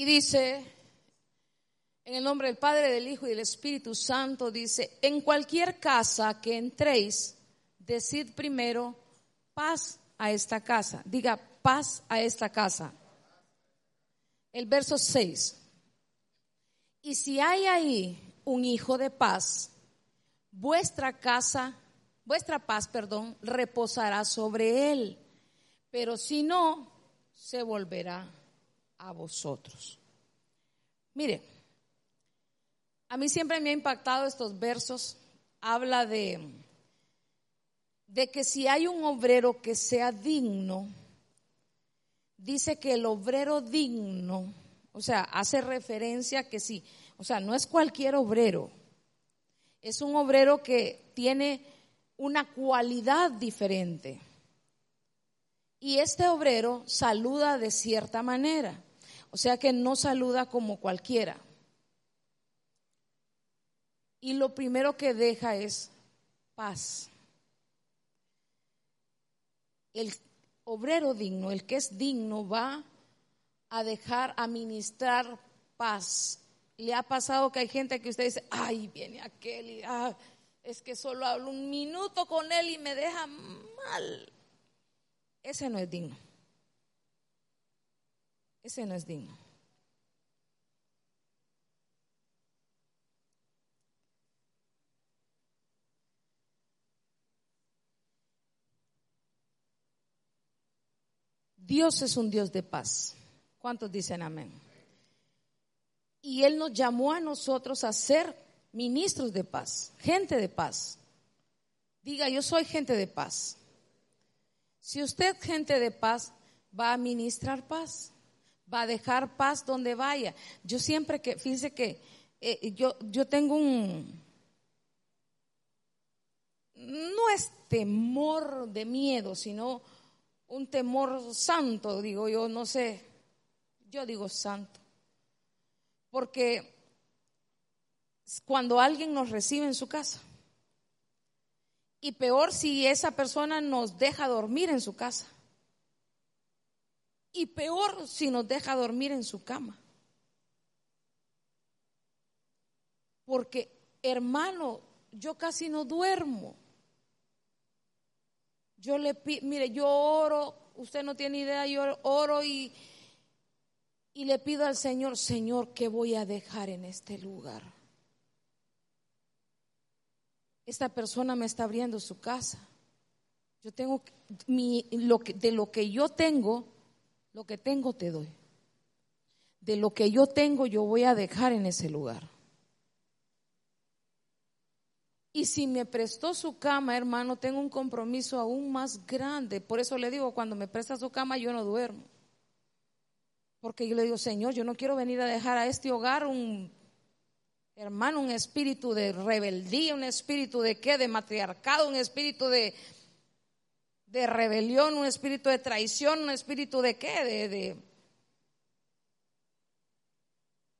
Y dice, en el nombre del Padre, del Hijo y del Espíritu Santo, dice, en cualquier casa que entréis, decid primero, paz a esta casa. Diga, paz a esta casa. El verso 6. Y si hay ahí un hijo de paz, vuestra casa, vuestra paz, perdón, reposará sobre él. Pero si no, se volverá a vosotros. Mire, a mí siempre me ha impactado estos versos. Habla de, de que si hay un obrero que sea digno, dice que el obrero digno, o sea, hace referencia que sí, o sea, no es cualquier obrero, es un obrero que tiene una cualidad diferente. Y este obrero saluda de cierta manera, o sea que no saluda como cualquiera. Y lo primero que deja es paz. El obrero digno, el que es digno, va a dejar administrar paz. Le ha pasado que hay gente que usted dice, ay, viene aquel ah, es que solo hablo un minuto con él y me deja mal. Ese no es digno. Ese no es digno. Dios es un Dios de paz. ¿Cuántos dicen amén? Y Él nos llamó a nosotros a ser ministros de paz, gente de paz. Diga, yo soy gente de paz. Si usted, gente de paz, va a ministrar paz, va a dejar paz donde vaya. Yo siempre que, fíjese que eh, yo, yo tengo un, no es temor de miedo, sino un temor santo, digo yo, no sé, yo digo santo, porque cuando alguien nos recibe en su casa, y peor si esa persona nos deja dormir en su casa. Y peor si nos deja dormir en su cama. Porque, hermano, yo casi no duermo. Yo le pido, mire, yo oro, usted no tiene idea, yo oro y, y le pido al Señor, Señor, ¿qué voy a dejar en este lugar? esta persona me está abriendo su casa. Yo tengo mi, lo que, de lo que yo tengo, lo que tengo te doy. De lo que yo tengo yo voy a dejar en ese lugar. Y si me prestó su cama, hermano, tengo un compromiso aún más grande. Por eso le digo, cuando me presta su cama, yo no duermo. Porque yo le digo, Señor, yo no quiero venir a dejar a este hogar un Hermano, un espíritu de rebeldía, un espíritu de qué? De matriarcado, un espíritu de, de rebelión, un espíritu de traición, un espíritu de qué? De, de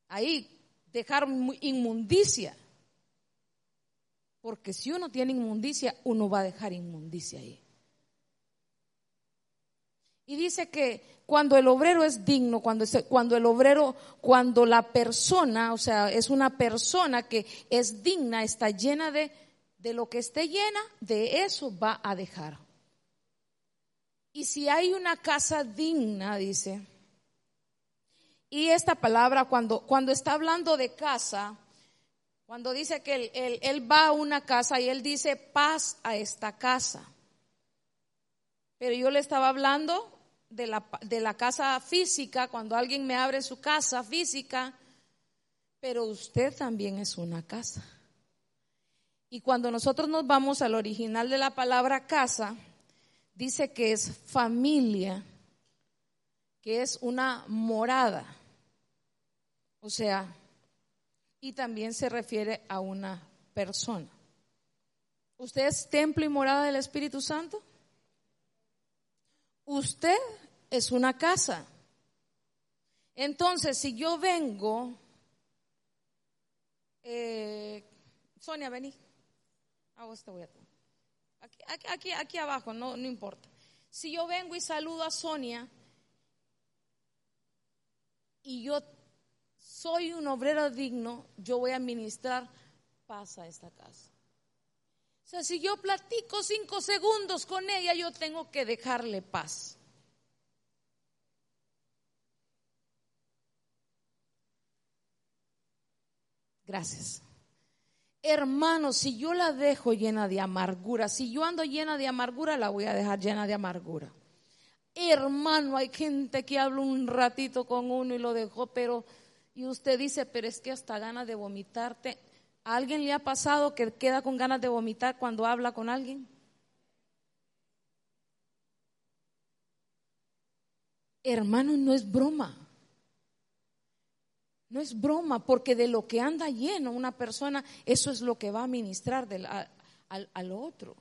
ahí dejar inmundicia. Porque si uno tiene inmundicia, uno va a dejar inmundicia ahí. Y dice que cuando el obrero es digno, cuando, cuando el obrero, cuando la persona, o sea, es una persona que es digna, está llena de, de lo que esté llena, de eso va a dejar. Y si hay una casa digna, dice, y esta palabra cuando, cuando está hablando de casa, cuando dice que él, va a una casa y él dice paz a esta casa. Pero yo le estaba hablando de la, de la casa física, cuando alguien me abre su casa física, pero usted también es una casa. Y cuando nosotros nos vamos al original de la palabra casa, dice que es familia, que es una morada. O sea, y también se refiere a una persona. ¿Usted es templo y morada del Espíritu Santo? Usted es una casa. Entonces, si yo vengo, eh, Sonia, vení. Ah, voy a aquí, aquí, aquí abajo, no, no importa. Si yo vengo y saludo a Sonia y yo soy un obrero digno, yo voy a administrar paz a esta casa. O sea, si yo platico cinco segundos con ella, yo tengo que dejarle paz. Gracias. Hermano, si yo la dejo llena de amargura, si yo ando llena de amargura, la voy a dejar llena de amargura. Hermano, hay gente que habla un ratito con uno y lo dejó, pero, y usted dice, pero es que hasta ganas de vomitarte. ¿A alguien le ha pasado que queda con ganas de vomitar cuando habla con alguien? Hermano, no es broma. No es broma, porque de lo que anda lleno una persona, eso es lo que va a ministrar al, otro.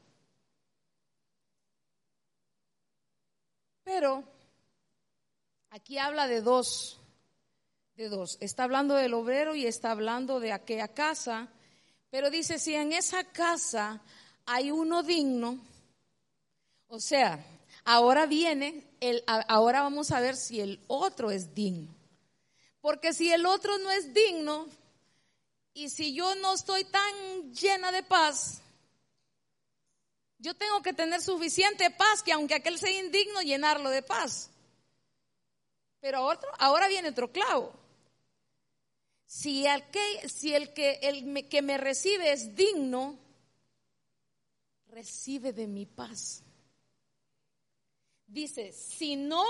Pero aquí habla de dos, de dos. Está hablando del obrero y está hablando de aquella casa. Pero dice, si en esa casa hay uno digno, o sea, ahora viene, el, ahora vamos a ver si el otro es digno. Porque si el otro no es digno y si yo no estoy tan llena de paz, yo tengo que tener suficiente paz que aunque aquel sea indigno, llenarlo de paz. Pero otro, ahora viene otro clavo. Si el que, si el que, el que me recibe es digno, recibe de mi paz. Dice, si no,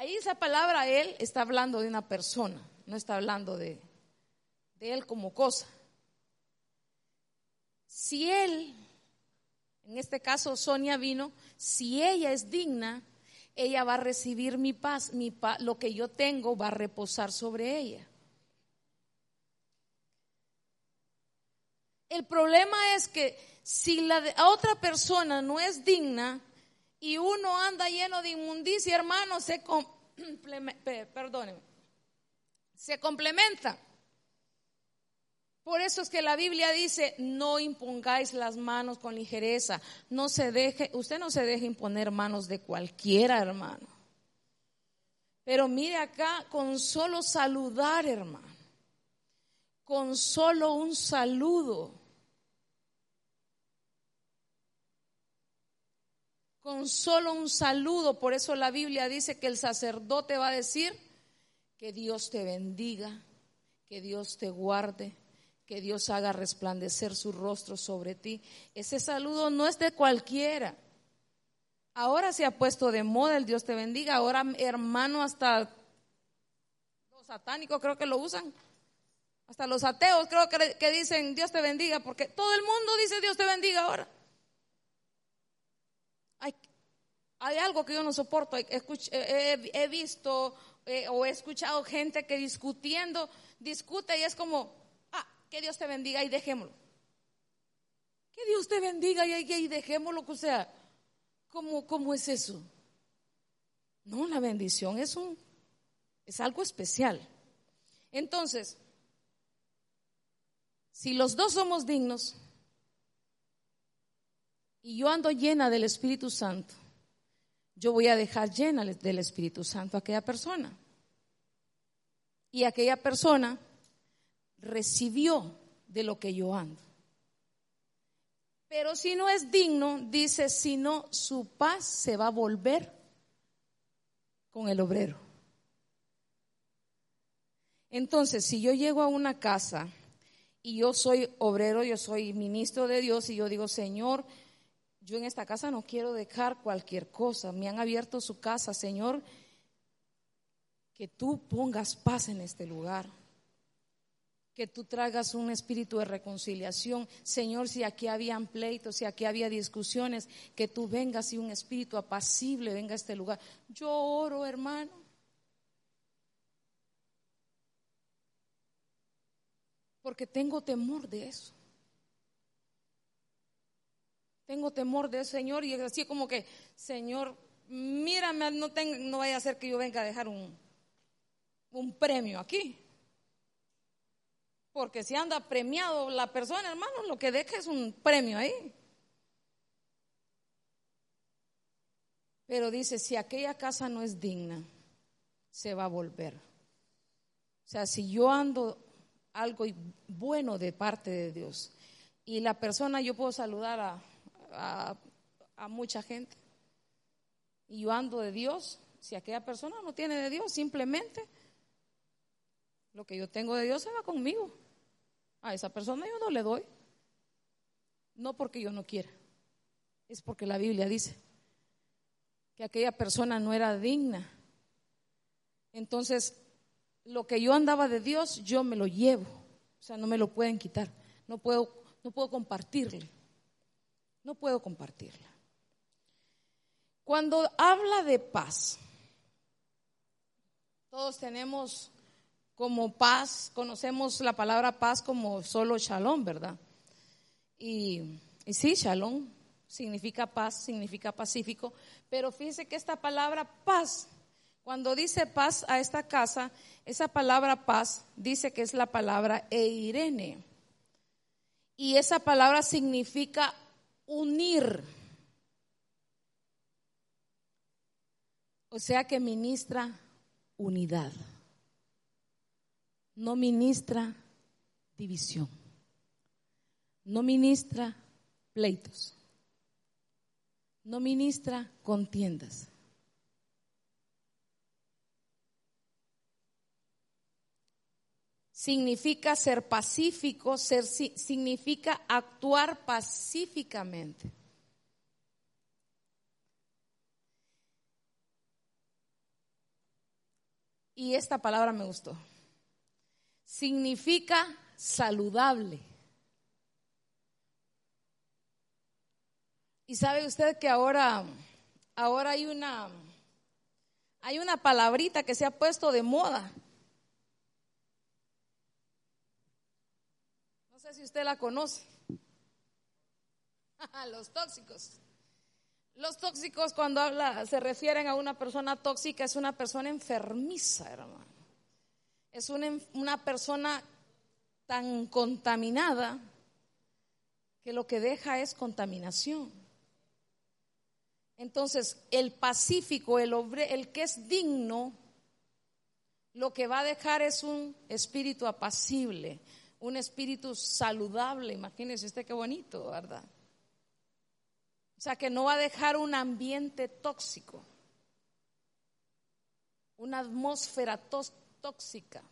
Ahí esa palabra él está hablando de una persona, no está hablando de, él como cosa. Si él, en este caso Sonia vino, si ella es digna, ella va a recibir mi paz, mi paz, lo que yo tengo va a reposar sobre ella. El problema es que si la otra persona no es digna, y uno anda lleno de inmundicia, hermano, se, se complementa. Por eso es que la Biblia dice, no impongáis las manos con ligereza, no se deje, usted no se deje imponer manos de cualquiera, hermano. Pero mire acá, con solo saludar, hermano, con solo un saludo, con solo un saludo. Por eso la Biblia dice que el sacerdote va a decir que Dios te bendiga, que Dios te guarde, que Dios haga resplandecer su rostro sobre ti. Ese saludo no es de cualquiera. Ahora se ha puesto de moda el Dios te bendiga. Ahora, hermano, hasta los satánicos creo que lo usan. Hasta los ateos creo que, que dicen Dios te bendiga, porque todo el mundo dice Dios te bendiga ahora. Hay, algo que yo no soporto. He, visto eh, o he escuchado gente que discutiendo, discute y es como, ah, que Dios te bendiga y dejémoslo. Que Dios te bendiga y, y dejémoslo. O sea, ¿cómo, ¿cómo es eso? No, la bendición es un, es algo especial. Entonces, si los dos somos dignos, y yo ando llena del Espíritu Santo, yo voy a dejar llena del Espíritu Santo a aquella persona. Y aquella persona recibió de lo que yo ando. Pero si no es digno, dice, si no, su paz se va a volver con el obrero. Entonces, si yo llego a una casa y yo soy obrero, yo soy ministro de Dios y yo digo, Señor, yo en esta casa no quiero dejar cualquier cosa. Me han abierto su casa, Señor. Que tú pongas paz en este lugar. Que tú traigas un espíritu de reconciliación. Señor, si aquí habían pleitos, si aquí había discusiones, que tú vengas y un espíritu apacible venga a este lugar. Yo oro, hermano. Porque tengo temor de eso. Tengo temor del Señor y así como que, Señor, mírame, no, vaya a ser que yo venga a dejar un, un premio aquí. Porque si anda premiado la persona, hermano, lo que deja es un premio ahí. Pero dice, si aquella casa no es digna, se va a volver. sea, si yo ando algo bueno de parte de Dios y la persona, yo puedo saludar a, a, mucha gente y yo ando de Dios, si aquella persona no tiene de Dios, simplemente lo que yo tengo de Dios se va conmigo. A esa persona yo no le doy. No porque yo no quiera, es porque la Biblia dice que aquella persona no era digna. Entonces, lo que yo andaba de Dios, yo me lo llevo. O sea, no me lo pueden quitar. No puedo, no puedo compartirle. No puedo compartirla. Cuando habla de paz, todos tenemos como paz, conocemos la palabra paz como solo shalom, ¿verdad? Y, sí, shalom significa paz, significa pacífico, pero fíjese que esta palabra paz, cuando dice paz a esta casa, esa palabra paz dice que es la palabra eirene. Y esa palabra significa unir. O sea que ministra unidad. No ministra división. No ministra pleitos. No ministra contiendas. Significa ser pacífico, ser, significa actuar pacíficamente. Y esta palabra me gustó. Significa saludable. Y sabe usted que ahora, ahora hay una, hay una palabrita que se ha puesto de moda. Si usted la conoce. Los tóxicos. Los tóxicos cuando habla, se refieren a una persona tóxica, es una persona enfermiza, hermano. Es una, una persona tan contaminada que lo que deja es contaminación. Entonces, el pacífico, el, el que es digno, lo que va a dejar es un espíritu apacible, un espíritu saludable. Imagínese usted qué bonito, ¿verdad? O sea, que no va a dejar un ambiente tóxico, una atmósfera tóxica,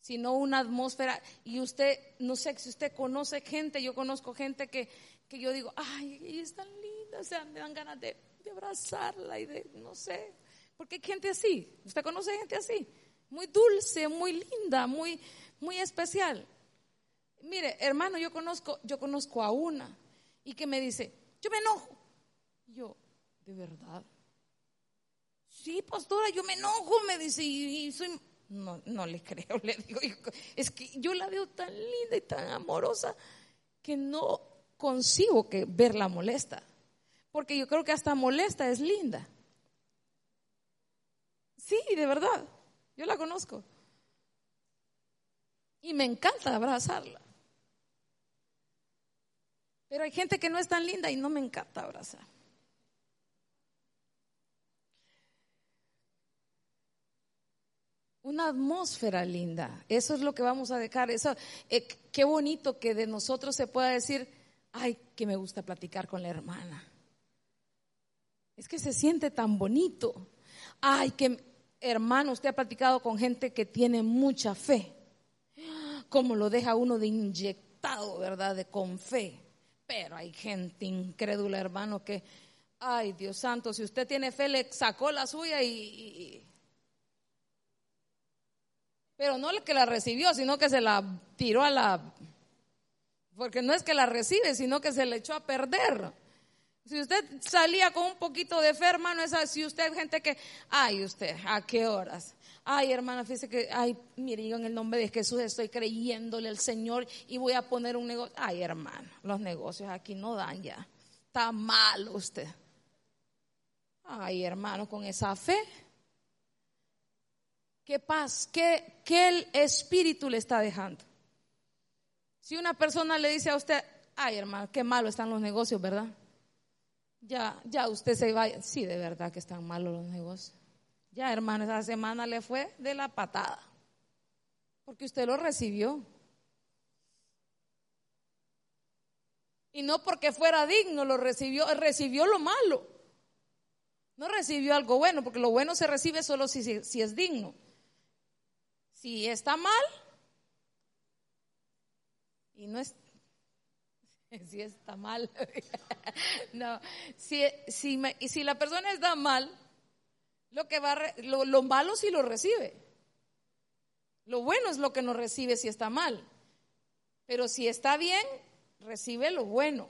sino una atmósfera. Y usted, no sé si usted conoce gente, yo conozco gente que que yo digo, ay, ella es tan linda, o sea, me dan ganas de, abrazarla y de, no sé, porque hay gente así, usted conoce gente así, muy dulce, muy linda, muy, muy especial. Mire, hermano, yo conozco, yo conozco a una y que me dice, yo me enojo. yo, ¿de verdad? Sí, pastora, yo me enojo, me dice, y, soy, no, no le creo, le digo, es que yo la veo tan linda y tan amorosa que no, consigo que verla molesta, porque yo creo que hasta molesta es linda. Sí, de verdad, yo la conozco. Y me encanta abrazarla. Pero hay gente que no es tan linda y no me encanta abrazar. Una atmósfera linda. Eso es lo que vamos a dejar. Eso, eh, qué bonito que de nosotros se pueda decir, ay, que me gusta platicar con la hermana. Es que se siente tan bonito. Ay, que hermano, usted ha platicado con gente que tiene mucha fe. Como lo deja uno de inyectado, ¿verdad? De con fe. Pero hay gente incrédula, hermano, que, ay, Dios santo, si usted tiene fe, le sacó la suya y, pero no el que la recibió, sino que se la tiró a la porque no es que la recibe, sino que se le echó a perder. Si usted salía con un poquito de fe, hermano, es así. Usted, gente que, ay, usted, ¿a qué horas? Ay, hermana, fíjese que, ay, mire, yo en el nombre de Jesús estoy creyéndole al Señor y voy a poner un negocio. Ay, hermano, los negocios aquí no dan ya. Está mal usted. Ay, hermano, con esa fe. ¿Qué paz? ¿Qué, qué el Espíritu le está dejando? Si una persona le dice a usted, ay hermano, qué malo están los negocios, ¿verdad? Ya, ya usted se va, sí, de verdad que están malos los negocios. Ya, hermano, esa semana le fue de la patada. Porque usted lo recibió. Y no porque fuera digno, lo recibió, recibió lo malo. No recibió algo bueno, porque lo bueno se recibe solo si, es digno. Si está mal, y no es, si está mal, no, si, si, si la persona está mal, lo, que va, lo, lo malo sí lo recibe. Lo bueno es lo que no recibe si está mal. Pero si está bien, recibe lo bueno.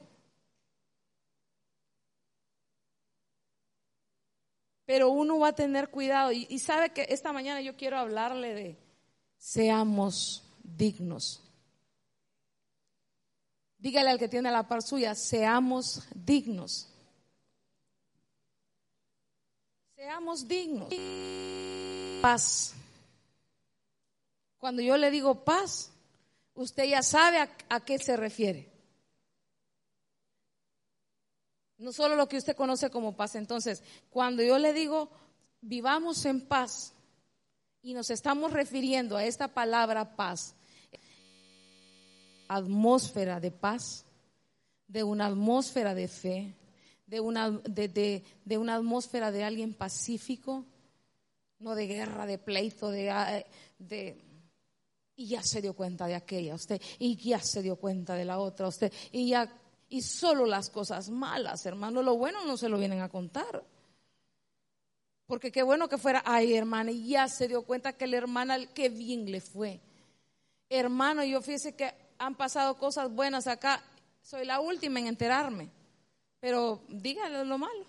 Pero uno va a tener cuidado. Y, sabe que esta mañana yo quiero hablarle de seamos dignos. Dígale al que tiene la par suya, seamos dignos. Seamos dignos. Paz. Cuando yo le digo paz, usted ya sabe a qué se refiere. No solo lo que usted conoce como paz. Entonces, cuando yo le digo, vivamos en paz, y nos estamos refiriendo a esta palabra paz, atmósfera de paz, de una atmósfera de fe, de una, de, una atmósfera de alguien pacífico, no de guerra, de pleito, de, de y ya se dio cuenta de aquella usted, y ya se dio cuenta de la otra usted, y ya y solo las cosas malas, hermano. Lo bueno no se lo vienen a contar. Porque qué bueno que fuera, ay hermana, y ya se dio cuenta que la hermana, qué bien le fue. Hermano, yo fíjese que han pasado cosas buenas acá. Soy la última en enterarme. Pero dígale lo malo.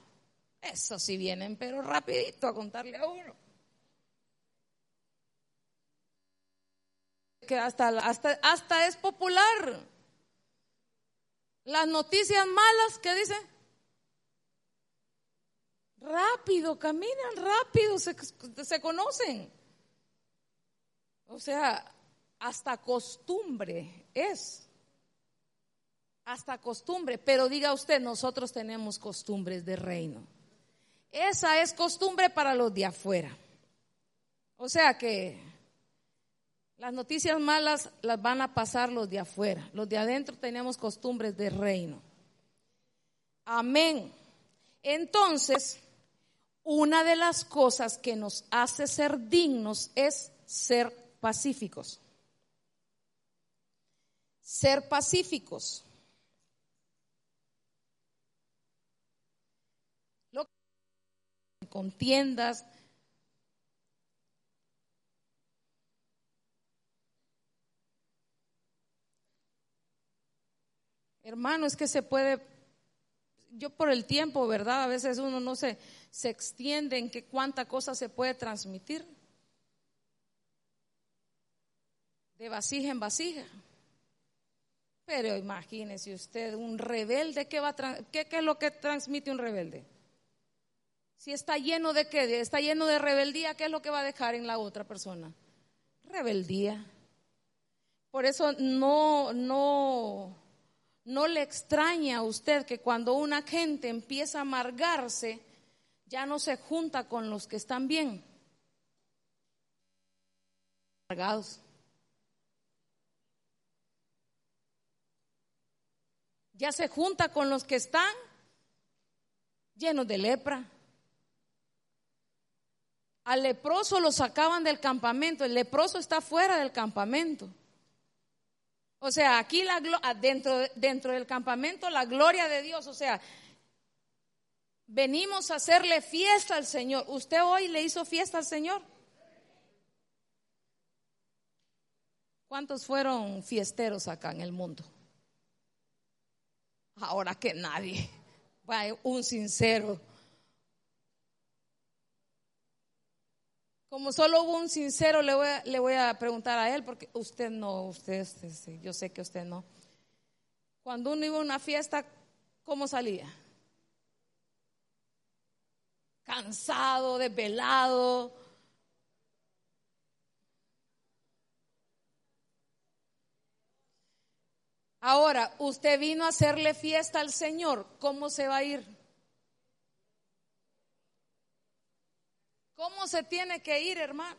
Eso sí vienen, pero rapidito a contarle a uno. Que hasta, hasta, hasta es popular. Las noticias malas, ¿qué dice? Rápido, caminan rápido, se, se conocen. O sea, hasta costumbre es. Hasta costumbre. Pero diga usted, nosotros tenemos costumbres de reino. Esa es costumbre para los de afuera. O sea que las noticias malas las van a pasar los de afuera. Los de adentro tenemos costumbres de reino. Amén. Entonces, una de las cosas que nos hace ser dignos es ser pacíficos. Ser pacíficos. Lo contiendas, Hermano, es que se puede, yo por el tiempo, ¿verdad? A veces uno no se, se extiende en que cuánta cosa se puede transmitir. De vasija en vasija. Pero imagínese usted, un rebelde, ¿qué, va ¿qué, ¿qué es lo que transmite un rebelde? Si está lleno de qué, está lleno de rebeldía, ¿qué es lo que va a dejar en la otra persona? Rebeldía. Por eso no, no, no le extraña a usted que cuando una gente empieza a amargarse, ya no se junta con los que están bien. Amargados. Ya se junta con los que están llenos de lepra. Al leproso lo sacaban del campamento, el leproso está fuera del campamento. O sea, aquí la, dentro, dentro del campamento la gloria de Dios, o sea, venimos a hacerle fiesta al Señor. ¿Usted hoy le hizo fiesta al Señor? ¿Cuántos fueron fiesteros acá en el mundo? Ahora que nadie. Un sincero. Como solo hubo un sincero, le voy, a, le voy a preguntar a él, porque usted no, usted, yo sé que usted no. Cuando uno iba a una fiesta, ¿cómo salía? Cansado, desvelado. Ahora, usted vino a hacerle fiesta al Señor, ¿cómo se va a ir? ¿Cómo se tiene que ir, hermano?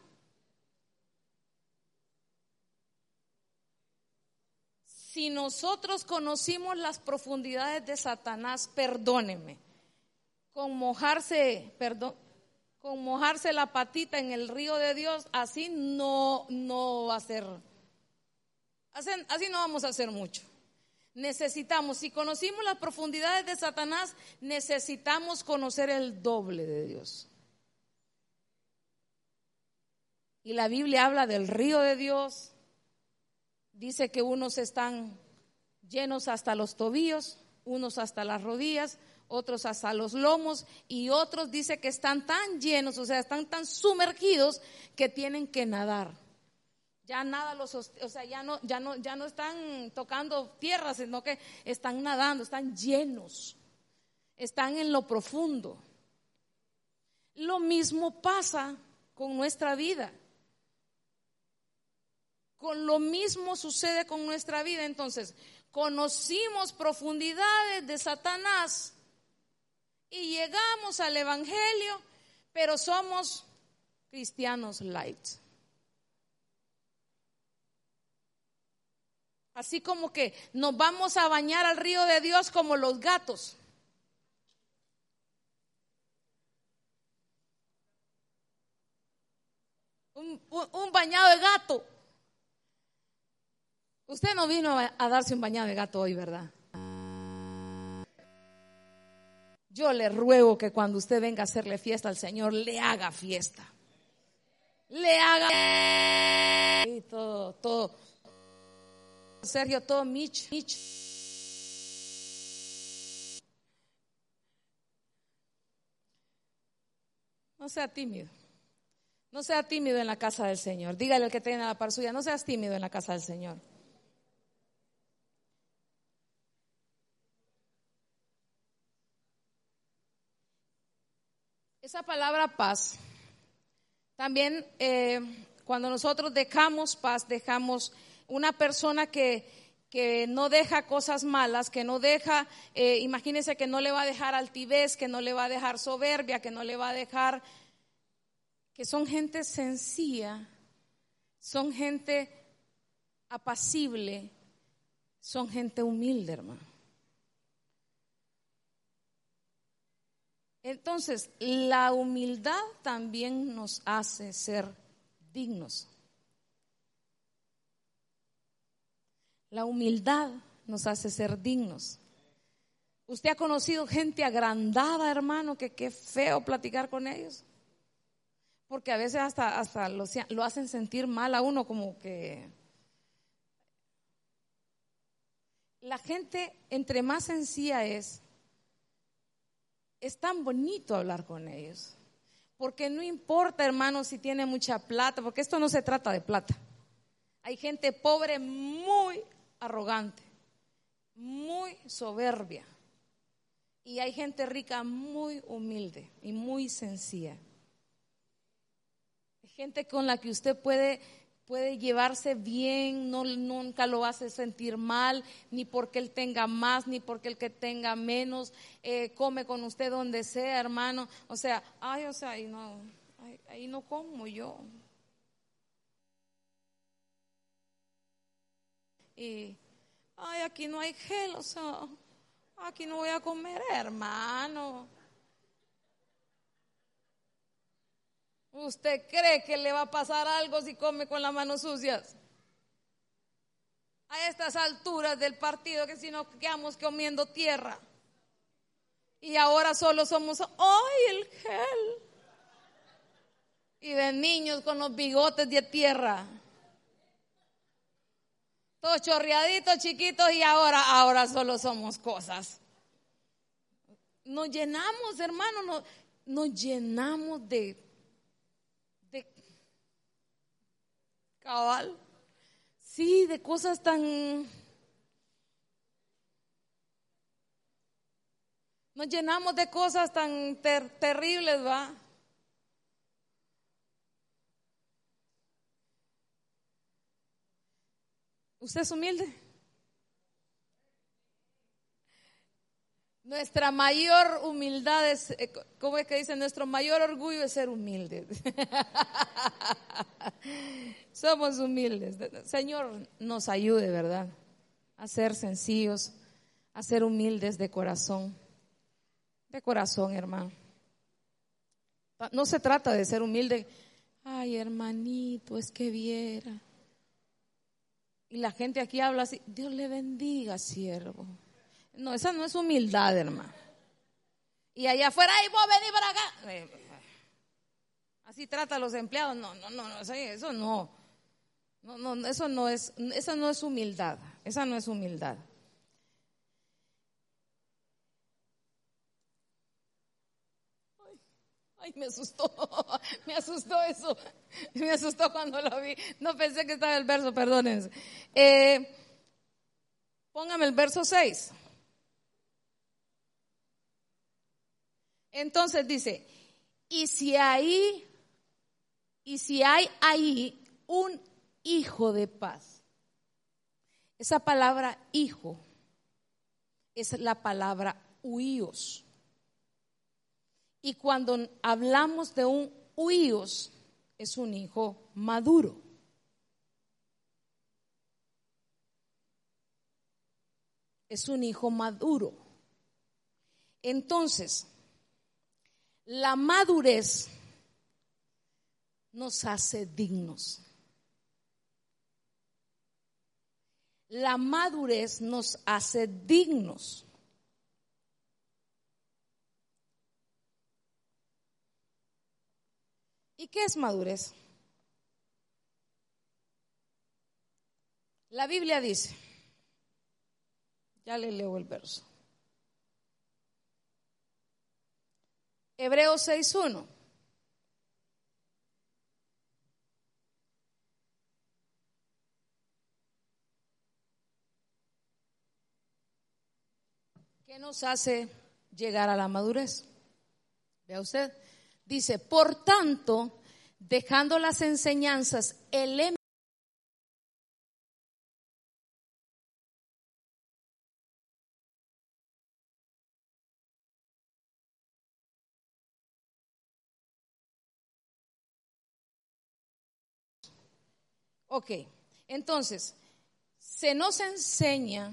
Si nosotros conocimos las profundidades de Satanás, perdónenme, con mojarse, perdón, con mojarse la patita en el río de Dios, así no, no va a ser, así no vamos a hacer mucho. Necesitamos, si conocimos las profundidades de Satanás, necesitamos conocer el doble de Dios. Y la Biblia habla del río de Dios. Dice que unos están llenos hasta los tobillos, unos hasta las rodillas, otros hasta los lomos y otros dice que están tan llenos, o sea, están tan sumergidos que tienen que nadar. Ya nada los, o sea, ya no, ya no, ya no están tocando tierra, sino que están nadando, están llenos, están en lo profundo. Lo mismo pasa con nuestra vida. Con lo mismo sucede con nuestra vida. Entonces, conocimos profundidades de Satanás y llegamos al Evangelio, pero somos cristianos light. Así como que nos vamos a bañar al río de Dios como los gatos. Un, bañado de gato. Usted no vino a, darse un bañado de gato hoy, ¿verdad? Yo le ruego que cuando usted venga a hacerle fiesta al Señor, le haga fiesta. Le haga. Y todo, todo. Sergio. Mitch. No sea tímido. No sea tímido en la casa del Señor. Dígale al que tiene la par suya, no seas tímido en la casa del Señor. Esa palabra paz, también eh, cuando nosotros dejamos paz, dejamos una persona que, que no deja cosas malas, que no deja, eh, imagínense que no le va a dejar altivez, que no le va a dejar soberbia, que no le va a dejar, que son gente sencilla, son gente apacible, son gente humilde, hermano. Entonces, la humildad también nos hace ser dignos. La humildad nos hace ser dignos. ¿Usted ha conocido gente agrandada, hermano, que qué feo platicar con ellos? Porque a veces hasta, hasta lo, lo hacen sentir mal a uno, como que... La gente, entre más sencilla es, es tan bonito hablar con ellos. Porque no importa, hermano, si tiene mucha plata, porque esto no se trata de plata. Hay gente pobre muy arrogante, muy soberbia. Y hay gente rica muy humilde y muy sencilla. Gente con la que usted puede puede llevarse bien, no, nunca lo hace sentir mal, ni porque él tenga más, ni porque el que tenga menos, eh, come con usted donde sea, hermano. O sea, ay, o sea, ahí no, ahí no como yo. Y, ay, aquí no hay gel, o sea, aquí no voy a comer, hermano. ¿Usted cree que le va a pasar algo si come con las manos sucias? A estas alturas del partido que si no quedamos comiendo tierra. Y ahora solo somos, ¡ay, el gel! Y de niños con los bigotes de tierra. Todos chorreaditos, chiquitos, y ahora, ahora solo somos cosas. Nos llenamos, hermano, nos, nos llenamos de Cabal. Sí, de cosas tan... Nos llenamos de cosas tan terribles, ¿va? ¿Usted es humilde? Nuestra mayor humildad es, eh, ¿cómo es que dice? Nuestro mayor orgullo es ser humildes. Somos humildes. Señor, nos ayude, ¿verdad? A ser sencillos, a ser humildes de corazón. De corazón, hermano. No se trata de ser humilde. Ay, hermanito, es que viera. Y la gente aquí habla así, Dios le bendiga, siervo. No, esa no es humildad, hermano. Y allá afuera, ay, vos vení para acá. Eh, así trata a los empleados. No, no, no, eso no. No, no, eso no es, esa no es humildad. Esa no es humildad. Ay, me asustó, me asustó eso, me asustó cuando lo vi. No pensé que estaba el verso, perdónense. Eh, póngame el verso 6. Entonces dice, y si hay, y si hay ahí un hijo de paz. Esa palabra hijo es la palabra huíos. Y cuando hablamos de un huíos, es un hijo maduro. Es un hijo maduro. Entonces, la madurez nos hace dignos. La madurez nos hace dignos. ¿Y qué es madurez? La Biblia dice, ya le leo el verso. Hebreos 6.1. ¿Qué nos hace llegar a la madurez? Vea usted. Dice, por tanto, dejando las enseñanzas elementales, Ok, entonces, se nos enseña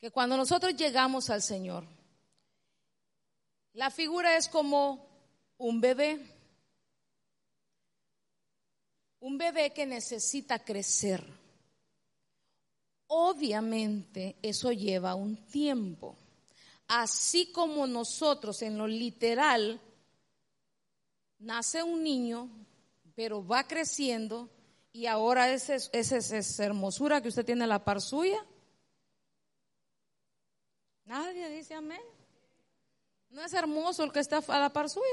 que cuando nosotros llegamos al Señor, la figura es como un bebé, un bebé que necesita crecer. Obviamente eso lleva un tiempo, así como nosotros en lo literal, nace un niño, pero va creciendo y ahora esa es, hermosura que usted tiene a la par suya. Nadie dice amén. ¿No es hermoso el que está a la par suya?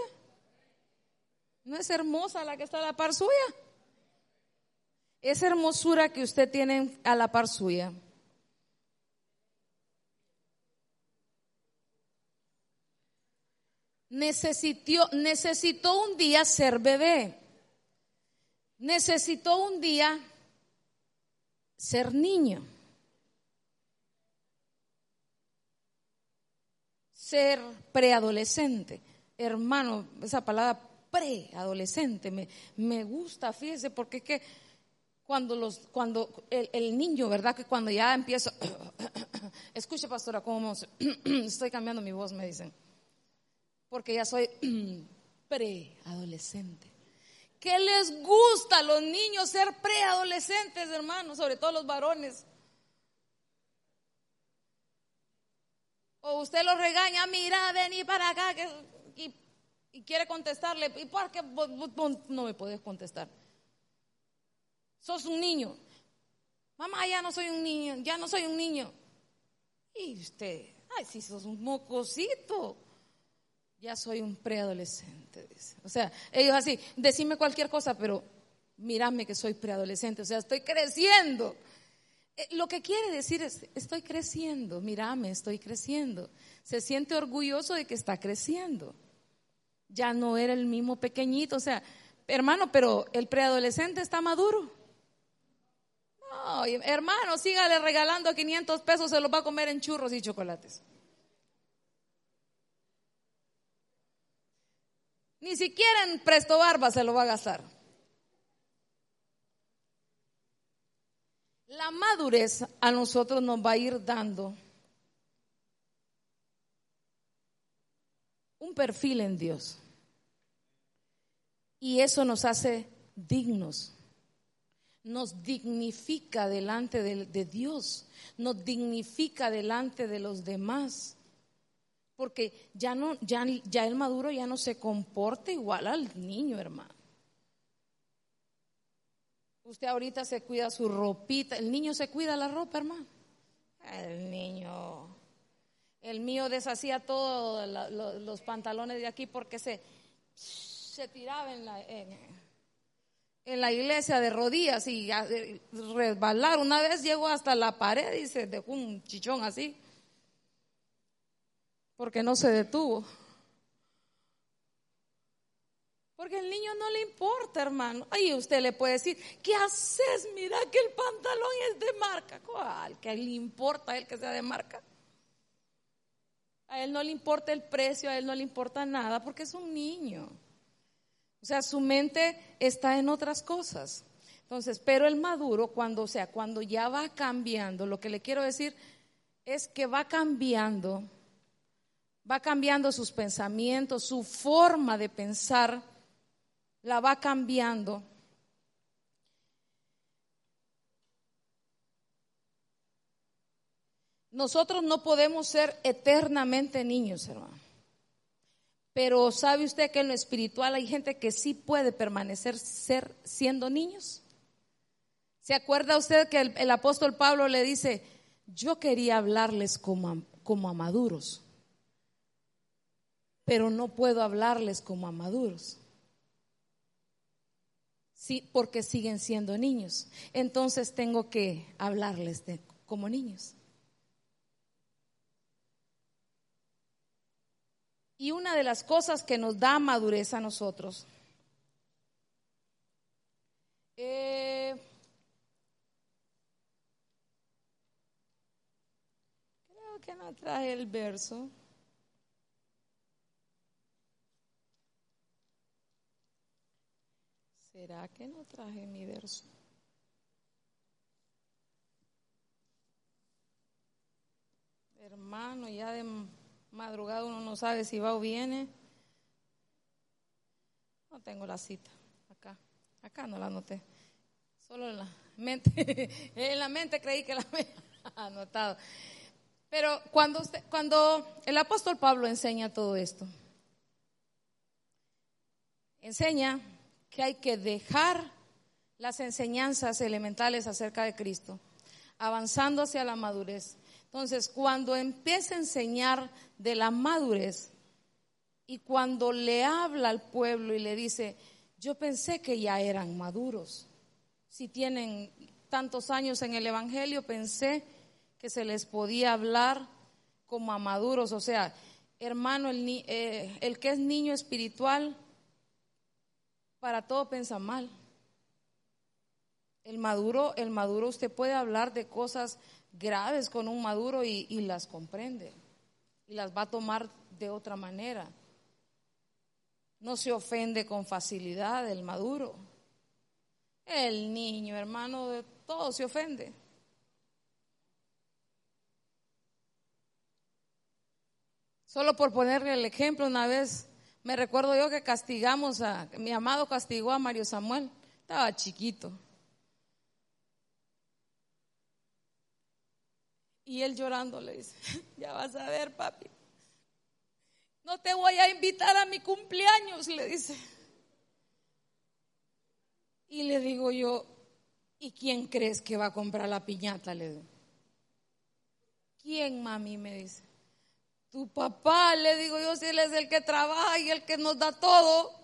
¿No es hermosa la que está a la par suya? Esa hermosura que usted tiene a la par suya. Necesitó, necesitó un día ser bebé necesitó un día ser niño, ser preadolescente. Hermano, esa palabra preadolescente me, me gusta, fíjese, porque es que cuando, los, cuando el, niño, ¿verdad? Que cuando ya empieza, escuche pastora, ¿cómo estoy cambiando mi voz? Me dicen, porque ya soy preadolescente. ¿Qué les gusta a los niños ser preadolescentes, hermanos? Sobre todo los varones. O usted los regaña, mira, vení para acá, y, quiere contestarle. ¿Y por qué no me puedes contestar? Sos un niño. Mamá, ya no soy un niño, ya no soy un niño. Y usted, ay, si sos un mocosito ya soy un preadolescente. O sea, ellos así, decime cualquier cosa, pero mírame que soy preadolescente, o sea, estoy creciendo. Eh, lo que quiere decir es, estoy creciendo, mírame, estoy creciendo. Se siente orgulloso de que está creciendo. Ya no era el mismo pequeñito, o sea, hermano, pero el preadolescente está maduro. No, hermano, sígale regalando 500 pesos, se los va a comer en churros y chocolates. Ni siquiera en presto barba se lo va a gastar. La madurez a nosotros nos va a ir dando un perfil en Dios. Y eso nos hace dignos, nos dignifica delante de, Dios, nos dignifica delante de los demás. Porque ya el maduro ya no se comporta igual al niño, hermano. Usted ahorita se cuida su ropita, el niño se cuida la ropa, hermano. El niño, el mío deshacía todos los pantalones de aquí porque se, se tiraba en la, en, la iglesia de rodillas y resbalar. Una vez llegó hasta la pared y se dejó un chichón así porque no se detuvo. Porque al niño no le importa, hermano. Ahí usted le puede decir, ¿qué haces? Mira que el pantalón es de marca. ¿Cuál? ¿Qué le importa a él que sea de marca? A él no le importa el precio, a él no le importa nada porque es un niño. O sea, su mente está en otras cosas. Entonces, pero el maduro, cuando, o sea, cuando ya va cambiando, lo que le quiero decir es que va cambiando va cambiando sus pensamientos, su forma de pensar la va cambiando. Nosotros no podemos ser eternamente niños, hermano. Pero ¿sabe usted que en lo espiritual hay gente que sí puede permanecer ser siendo niños? ¿Se acuerda usted que el, apóstol Pablo le dice, yo quería hablarles como como a maduros? pero no puedo hablarles como a maduros. Sí, porque siguen siendo niños. Entonces tengo que hablarles de, como niños. Y una de las cosas que nos da madurez a nosotros eh, creo que no trae el verso. ¿Será que no traje mi verso? Hermano, ya de madrugada uno no sabe si va o viene. No tengo la cita acá. Acá no la anoté. Solo en la mente. en la mente creí que la había anotado. Pero cuando, usted, cuando el apóstol Pablo enseña todo esto, enseña que hay que dejar las enseñanzas elementales acerca de Cristo, avanzando hacia la madurez. Entonces, cuando empieza a enseñar de la madurez y cuando le habla al pueblo y le dice, yo pensé que ya eran maduros, si tienen tantos años en el Evangelio, pensé que se les podía hablar como a maduros, o sea, hermano, el, eh, el que es niño espiritual para todo piensa mal. El maduro, el maduro, usted puede hablar de cosas graves con un maduro y, y las comprende y las va a tomar de otra manera. No se ofende con facilidad el maduro. El niño, hermano, de todo se ofende. Solo por ponerle el ejemplo, una vez me recuerdo yo que castigamos a, mi amado castigó a Mario Samuel, estaba chiquito. Y él llorando le dice, ya vas a ver, papi, no te voy a invitar a mi cumpleaños, le dice. Y le digo yo, ¿y quién crees que va a comprar la piñata? Le digo. ¿Quién, mami? Me dice. Tu papá, le digo yo, si él es el que trabaja y el que nos da todo,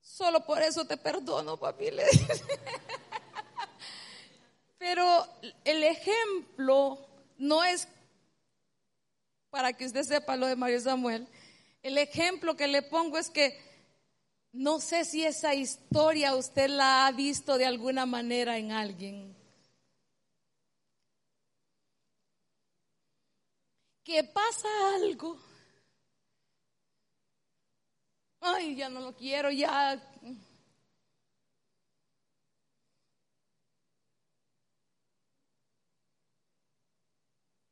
solo por eso te perdono, papi. Le Pero el ejemplo no es para que usted sepa lo de Mario Samuel. El ejemplo que le pongo es que No sé si esa historia usted la ha visto de alguna manera en alguien. Que pasa algo. Ay, ya no lo quiero, ya.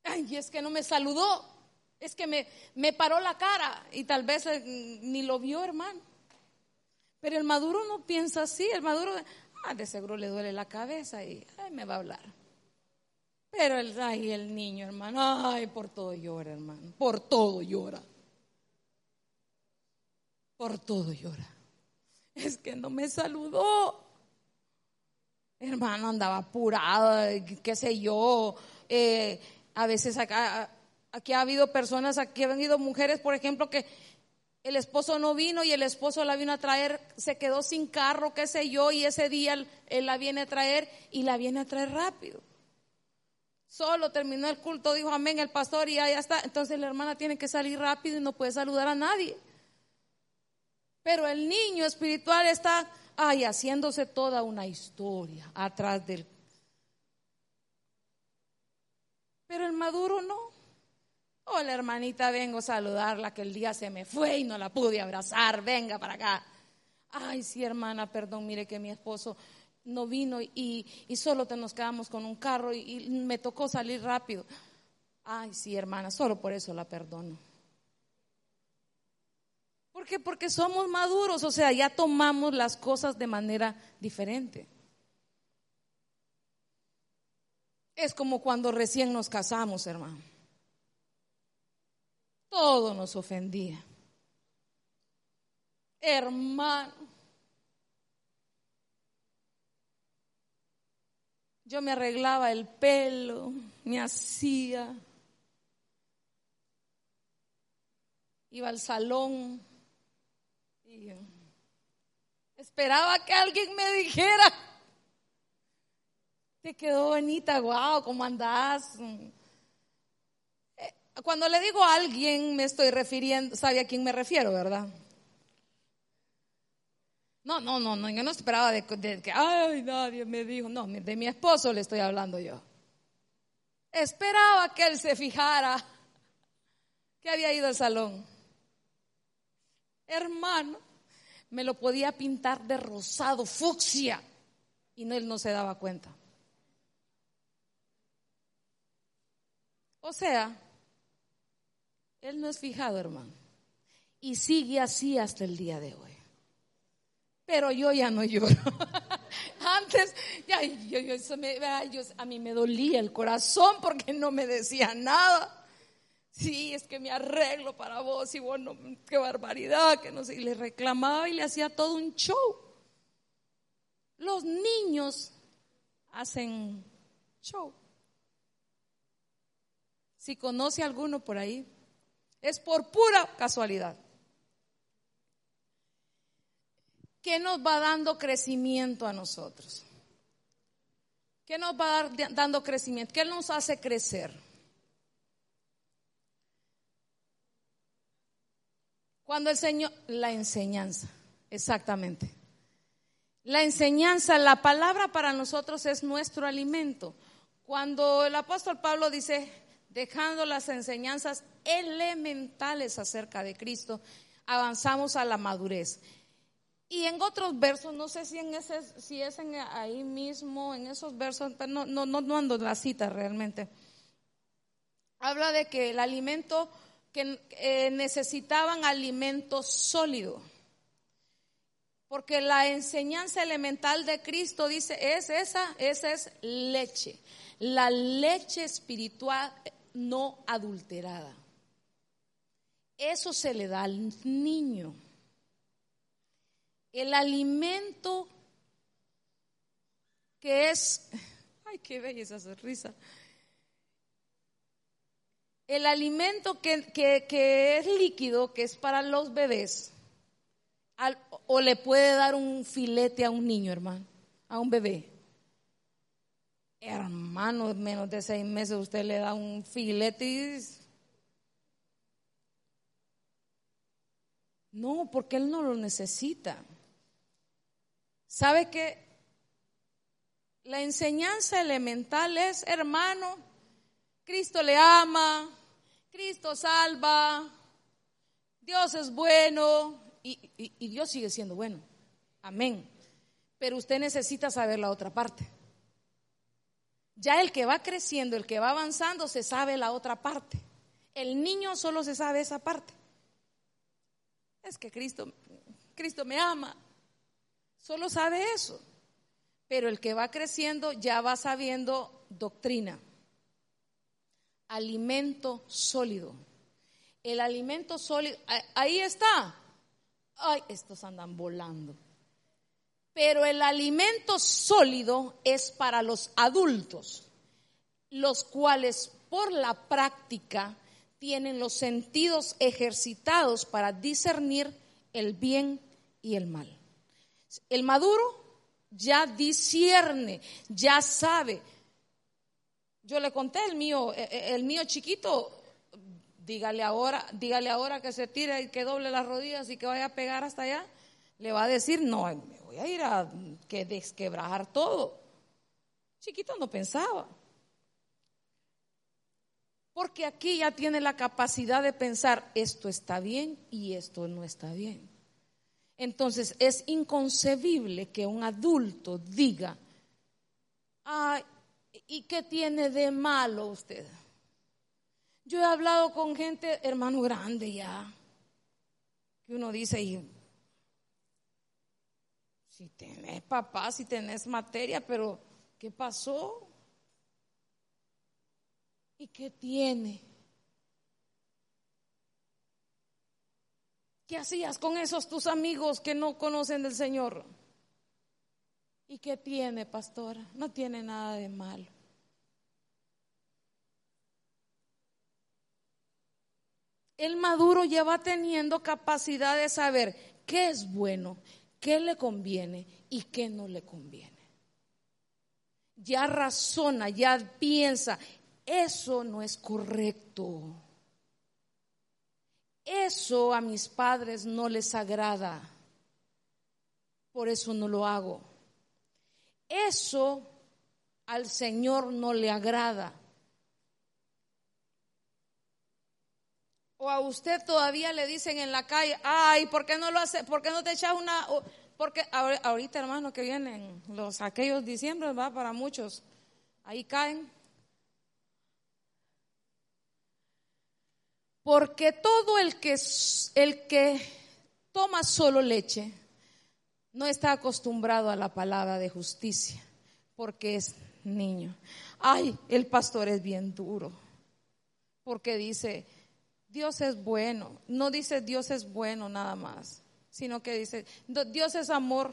Ay, es que no me saludó. Es que me, me paró la cara y tal vez eh, ni lo vio, hermano. Pero el maduro no piensa así, el maduro, ah, de seguro le duele la cabeza y ay, me va a hablar. Pero el, ay, el niño, hermano, ay, por todo llora, hermano, por todo llora. Por todo llora. Es que no me saludó. Hermano, andaba apurado, qué sé yo. Eh, a veces acá, aquí ha habido personas, aquí han habido mujeres, por ejemplo, que el esposo no vino y el esposo la vino a traer, se quedó sin carro, qué sé yo, y ese día él, la viene a traer y la viene a traer rápido. Solo terminó el culto, dijo amén el pastor y ya, está. Entonces la hermana tiene que salir rápido y no puede saludar a nadie. Pero el niño espiritual está, ay, haciéndose toda una historia atrás del... Pero el maduro no. Hola hermanita, vengo a saludarla, que el día se me fue y no la pude abrazar, venga para acá. Ay, sí hermana, perdón, mire que mi esposo no vino y, solo te nos quedamos con un carro y, y me tocó salir rápido. Ay, sí hermana, solo por eso la perdono. ¿Por qué? Porque somos maduros, o sea, ya tomamos las cosas de manera diferente. Es como cuando recién nos casamos, hermano todo nos ofendía. Hermano, yo me arreglaba el pelo, me hacía, iba al salón y esperaba que alguien me dijera, te quedó bonita, guau, ¿cómo andás? Cuando le digo a alguien, me estoy refiriendo, sabe a quién me refiero, ¿verdad? No, no, no, no yo no esperaba de, que, ay, nadie me dijo, no, de mi esposo le estoy hablando yo. Esperaba que él se fijara que había ido al salón. Hermano, me lo podía pintar de rosado, fucsia, y él no se daba cuenta. O sea, él no es fijado, hermano. Y sigue así hasta el día de hoy. Pero yo ya no lloro. Antes, ya, a mí me dolía el corazón porque no me decía nada. Sí, es que me arreglo para vos y bueno, qué barbaridad, que no sé. Y le reclamaba y le hacía todo un show. Los niños hacen show. Si conoce alguno por ahí, es por pura casualidad. ¿Qué nos va dando crecimiento a nosotros? ¿Qué nos va dando crecimiento? ¿Qué nos hace crecer? Cuando el Señor, la enseñanza, exactamente. La enseñanza, la palabra para nosotros es nuestro alimento. Cuando el apóstol Pablo dice, dejando las enseñanzas elementales acerca de Cristo, avanzamos a la madurez. Y en otros versos, no sé si en ese, si es en ahí mismo, en esos versos, no, no, no, no ando en la cita realmente. Habla de que el alimento, que eh, necesitaban alimento sólido. Porque la enseñanza elemental de Cristo dice, es esa, esa es leche. La leche espiritual no adulterada. Eso se le da al niño. El alimento que es, ay, qué bella esa sonrisa. El alimento que, que, es líquido, que es para los bebés, o le puede dar un filete a un niño, hermano, a un bebé. Hermano, menos de seis meses usted le da un filete y No, porque Él no lo necesita. ¿Sabe que la enseñanza elemental es, hermano, Cristo le ama, Cristo salva, Dios es bueno y, y Dios sigue siendo bueno. Amén. Pero usted necesita saber la otra parte. Ya el que va creciendo, el que va avanzando, se sabe la otra parte. El niño solo se sabe esa parte. Es que Cristo, Cristo me ama. Solo sabe eso. Pero el que va creciendo ya va sabiendo doctrina. Alimento sólido. El alimento sólido, ahí está. Ay, estos andan volando. Pero el alimento sólido es para los adultos, los cuales por la práctica tienen los sentidos ejercitados para discernir el bien y el mal. El maduro ya discierne, ya sabe. Yo le conté el mío, e, e, el mío chiquito, dígale ahora, dígale ahora que se tire y que doble las rodillas y que vaya a pegar hasta allá, le va a decir, no, me voy a ir a que desquebrajar todo. Chiquito no pensaba. Porque aquí ya tiene la capacidad de pensar, esto está bien y esto no está bien. Entonces es inconcebible que un adulto diga, ay, ¿y qué tiene de malo usted? Yo he hablado con gente, hermano grande ya, que uno dice, si tenés papá, si tenés materia, pero ¿qué pasó? ¿Y qué tiene? ¿Qué hacías con esos tus amigos que no conocen del Señor? ¿Y qué tiene, pastora? No tiene nada de malo. El maduro ya va teniendo capacidad de saber qué es bueno, qué le conviene y qué no le conviene. Ya razona, ya piensa, eso no es correcto. Eso a mis padres no les agrada. Por eso no lo hago. Eso al Señor no le agrada. O a usted todavía le dicen en la calle, ay, ¿por qué no lo hace? ¿Por qué no te echas una? Porque ahorita, hermano, que vienen los aquellos diciembre, va para muchos, ahí caen. Porque todo el que, el que toma solo leche no está acostumbrado a la palabra de justicia, porque es niño. Ay, el pastor es bien duro, porque dice, Dios es bueno. No dice Dios es bueno nada más, sino que dice, Dios es amor.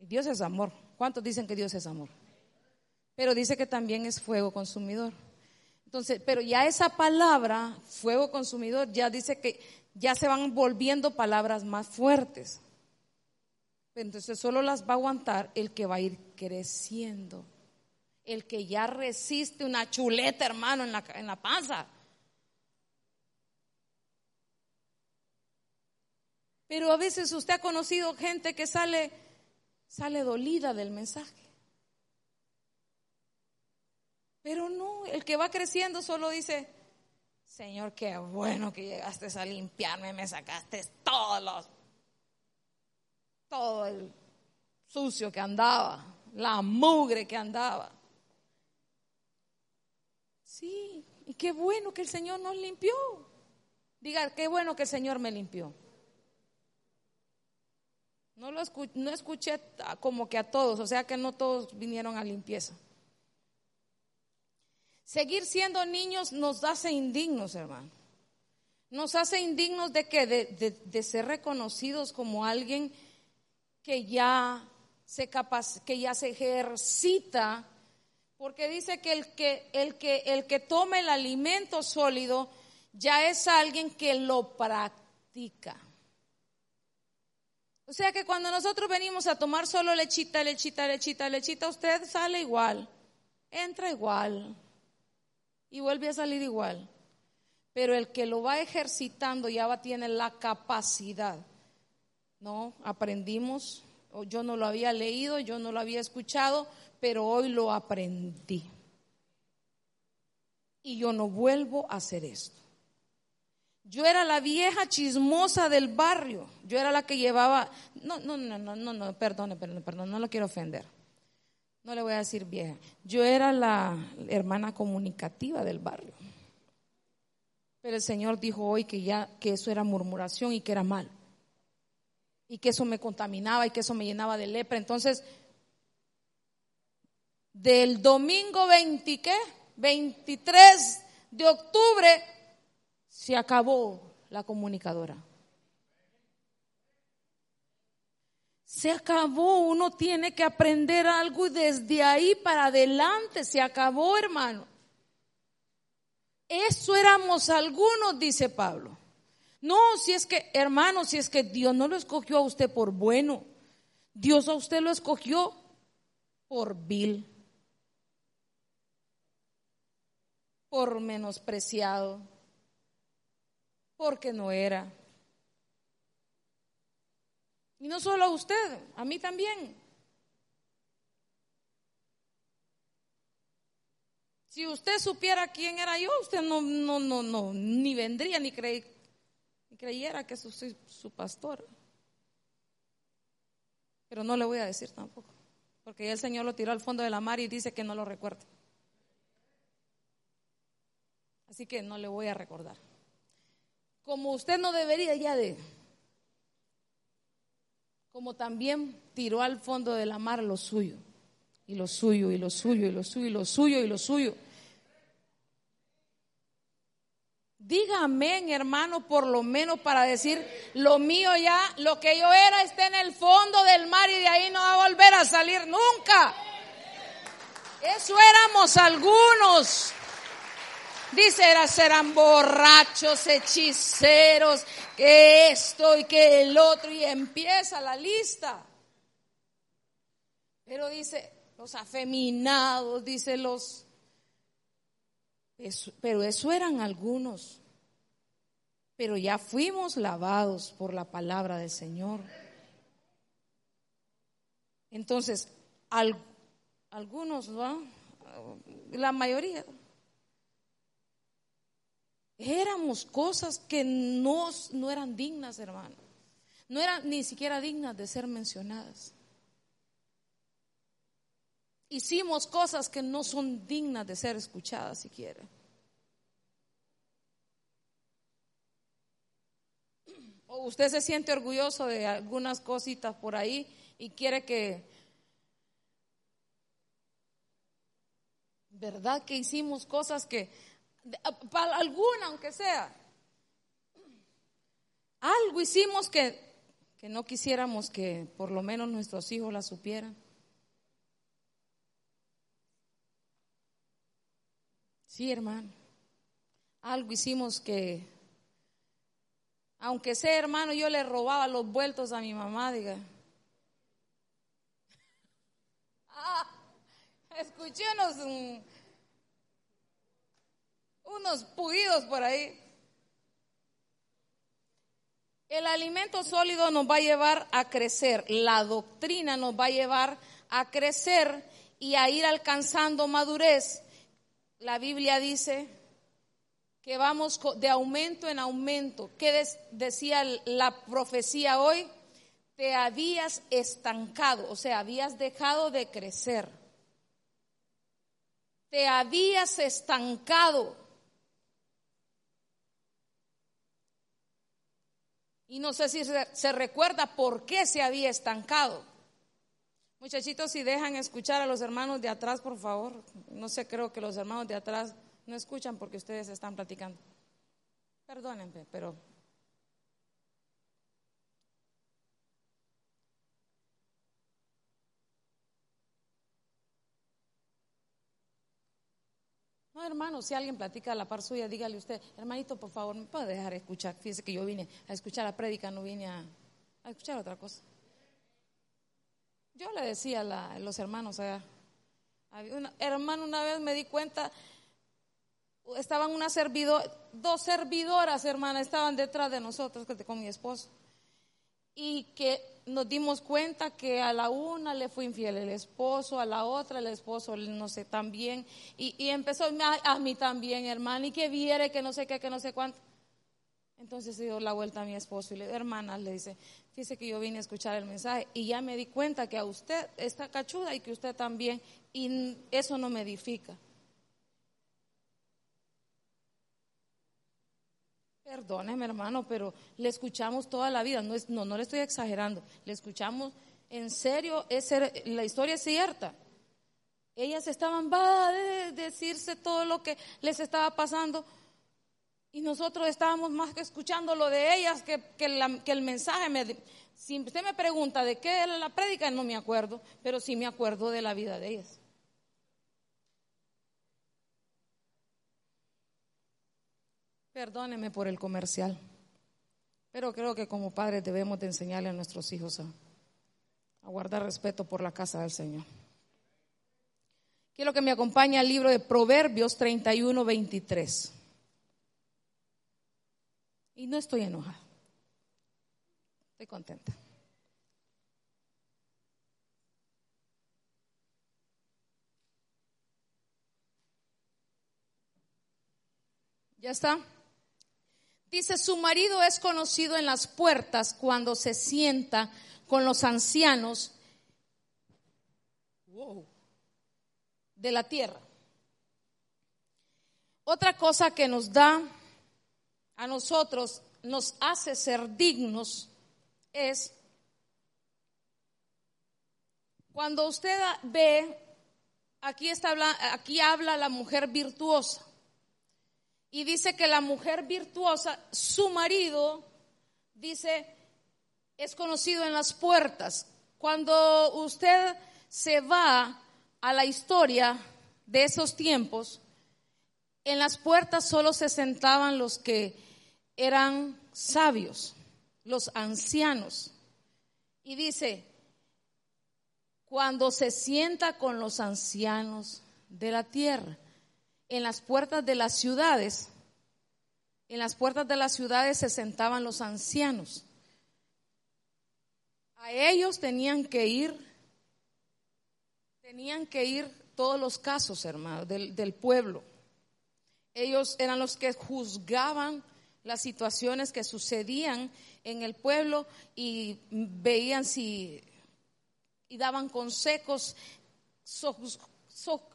Dios es amor. ¿Cuántos dicen que Dios es amor? Pero dice que también es fuego consumidor. Entonces, pero ya esa palabra, fuego consumidor, ya dice que ya se van volviendo palabras más fuertes. Entonces solo las va a aguantar el que va a ir creciendo. El que ya resiste una chuleta, hermano, en la, en la panza. Pero a veces usted ha conocido gente que sale, sale dolida del mensaje. Pero no, el que va creciendo solo dice, Señor, qué bueno que llegaste a limpiarme, me sacaste todos los, todo el sucio que andaba, la mugre que andaba. Sí, y qué bueno que el Señor nos limpió. Diga, qué bueno que el Señor me limpió. No lo no escuché como que a todos, o sea que no todos vinieron a limpieza. Seguir siendo niños nos hace indignos, hermano. Nos hace indignos de que de, ser reconocidos como alguien que ya se capaz, que ya se ejercita, porque dice que el que el que el que toma el alimento sólido ya es alguien que lo practica. O sea que cuando nosotros venimos a tomar solo lechita, lechita, lechita, lechita, usted sale igual, entra igual, y vuelve a salir igual. pero el que lo va ejercitando ya va tiene la capacidad. No, aprendimos, yo no lo había leído, yo no lo había escuchado, pero hoy lo aprendí. Y yo no vuelvo a hacer esto. Yo era la vieja chismosa del barrio. Yo era la que llevaba. No, no, no, no, no, no, perdone, perdone, perdón, no lo quiero ofender. No le voy a decir vieja. Yo era la hermana comunicativa del barrio. Pero el Señor dijo hoy que ya que eso era murmuración y que era mal. Y que eso me contaminaba y que eso me llenaba de lepra. Entonces, del domingo 20, ¿qué? 23 de octubre se acabó la comunicadora. Se acabó, uno tiene que aprender algo y desde ahí para adelante se acabó, hermano. Eso éramos algunos, dice Pablo. No, si es que, hermano, si es que Dios no lo escogió a usted por bueno, Dios a usted lo escogió por vil, por menospreciado, porque no era. Y no solo a usted, a mí también. Si usted supiera quién era yo, usted no, no, no, no, ni vendría ni, creyera que soy su pastor. Pero no le voy a decir tampoco, porque ya el Señor lo tiró al fondo de la mar y dice que no lo recuerde. Así que no le voy a recordar. Como usted no debería ya de, como también tiró al fondo de la mar lo suyo, y lo suyo, y lo suyo, y lo suyo, y lo suyo, y lo suyo. Diga amén, hermano, por lo menos para decir, lo mío ya, lo que yo era está en el fondo del mar y de ahí no va a volver a salir nunca. Eso éramos algunos. Dice, eran borrachos, hechiceros, que esto y que el otro, y empieza la lista. Pero dice, los afeminados, dice los pero eso eran algunos. Pero ya fuimos lavados por la palabra del Señor. Entonces, algunos, la mayoría, éramos cosas que no, no eran dignas, hermano. No eran ni siquiera dignas de ser mencionadas. Hicimos cosas que no son dignas de ser escuchadas siquiera. O usted se siente orgulloso de algunas cositas por ahí y quiere que, ¿verdad? Que hicimos cosas que, para alguna aunque sea, algo hicimos que, que no quisiéramos que por lo menos nuestros hijos la supieran. Sí, hermano. Algo hicimos que, aunque sea hermano, yo le robaba los vueltos a mi mamá, diga. Ah, escuché unos, mm, unos puidos por ahí. El alimento sólido nos va a llevar a crecer, la doctrina nos va a llevar a crecer y a ir alcanzando madurez la Biblia dice que vamos de aumento en aumento. ¿Qué decía la profecía hoy? Te habías estancado, o sea, habías dejado de crecer. Te habías estancado. Y no sé si se, recuerda por qué se había estancado. Muchachitos, si dejan escuchar a los hermanos de atrás, por favor. No sé, creo que los hermanos de atrás no escuchan porque ustedes están platicando. Perdónenme, pero... No, hermano, si alguien platica a la par suya, dígale usted, hermanito, por favor, ¿me puede dejar escuchar? Fíjese que yo vine a escuchar la prédica, no vine a, escuchar otra cosa. Yo le decía a los hermanos, hermano, una vez me di cuenta, estaban una servidor, dos servidoras, hermana, estaban detrás de nosotros con mi esposo. Y que nos dimos cuenta que a la una le fue infiel el esposo, a la otra el esposo, no sé, también. Y, y empezó a, mí también, hermana, y que viere, que no sé qué, que no sé cuánto. Entonces se dio la vuelta a mi esposo y le hermana, le dice, fíjese que yo vine a escuchar el mensaje y ya me di cuenta que a usted está cachuda y que usted también, y eso no me edifica. Perdóneme, hermano, pero le escuchamos toda la vida. No, es, no, no le estoy exagerando. Le escuchamos en serio. Es, la historia es cierta. Ellas estaban va de decirse todo lo que les estaba pasando. Y nosotros estábamos más que escuchando lo de ellas que, que, el mensaje. Me, si usted me pregunta de qué era la prédica, no me acuerdo, pero sí me acuerdo de la vida de ellas. Perdóneme por el comercial, pero creo que como padres debemos de enseñarle a nuestros hijos a, guardar respeto por la casa del Señor. Quiero que me acompañe al libro de Proverbios 31, 23. Y no estoy enojada. Estoy contenta. ¿Ya está? Dice, su marido es conocido en las puertas cuando se sienta con los ancianos de la tierra. Otra cosa que nos da a nosotros, nos hace ser dignos, es cuando usted ve, aquí, está, aquí habla la mujer virtuosa. Y dice que la mujer virtuosa, su marido, dice, es conocido en las puertas. Cuando usted se va a la historia de esos tiempos, en las puertas solo se sentaban los que eran sabios, los ancianos. Y dice, cuando se sienta con los ancianos de la tierra en las puertas de las ciudades, en las puertas de las ciudades se sentaban los ancianos. A ellos tenían que ir, tenían que ir todos los casos, hermanos, del, del pueblo. Ellos eran los que juzgaban las situaciones que sucedían en el pueblo y veían si y daban consejos.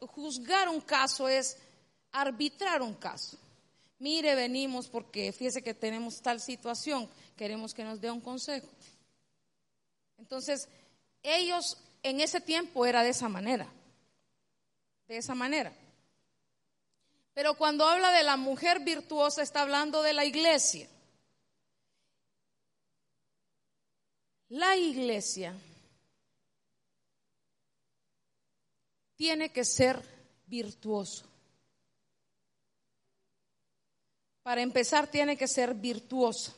juzgar un caso es arbitrar un caso. Mire, venimos porque fíjese que tenemos tal situación, queremos que nos dé un consejo. Entonces, ellos en ese tiempo era de esa manera, de esa manera. Pero cuando habla de la mujer virtuosa, está hablando de la iglesia. La iglesia tiene que ser virtuoso. Para empezar, tiene que ser virtuoso.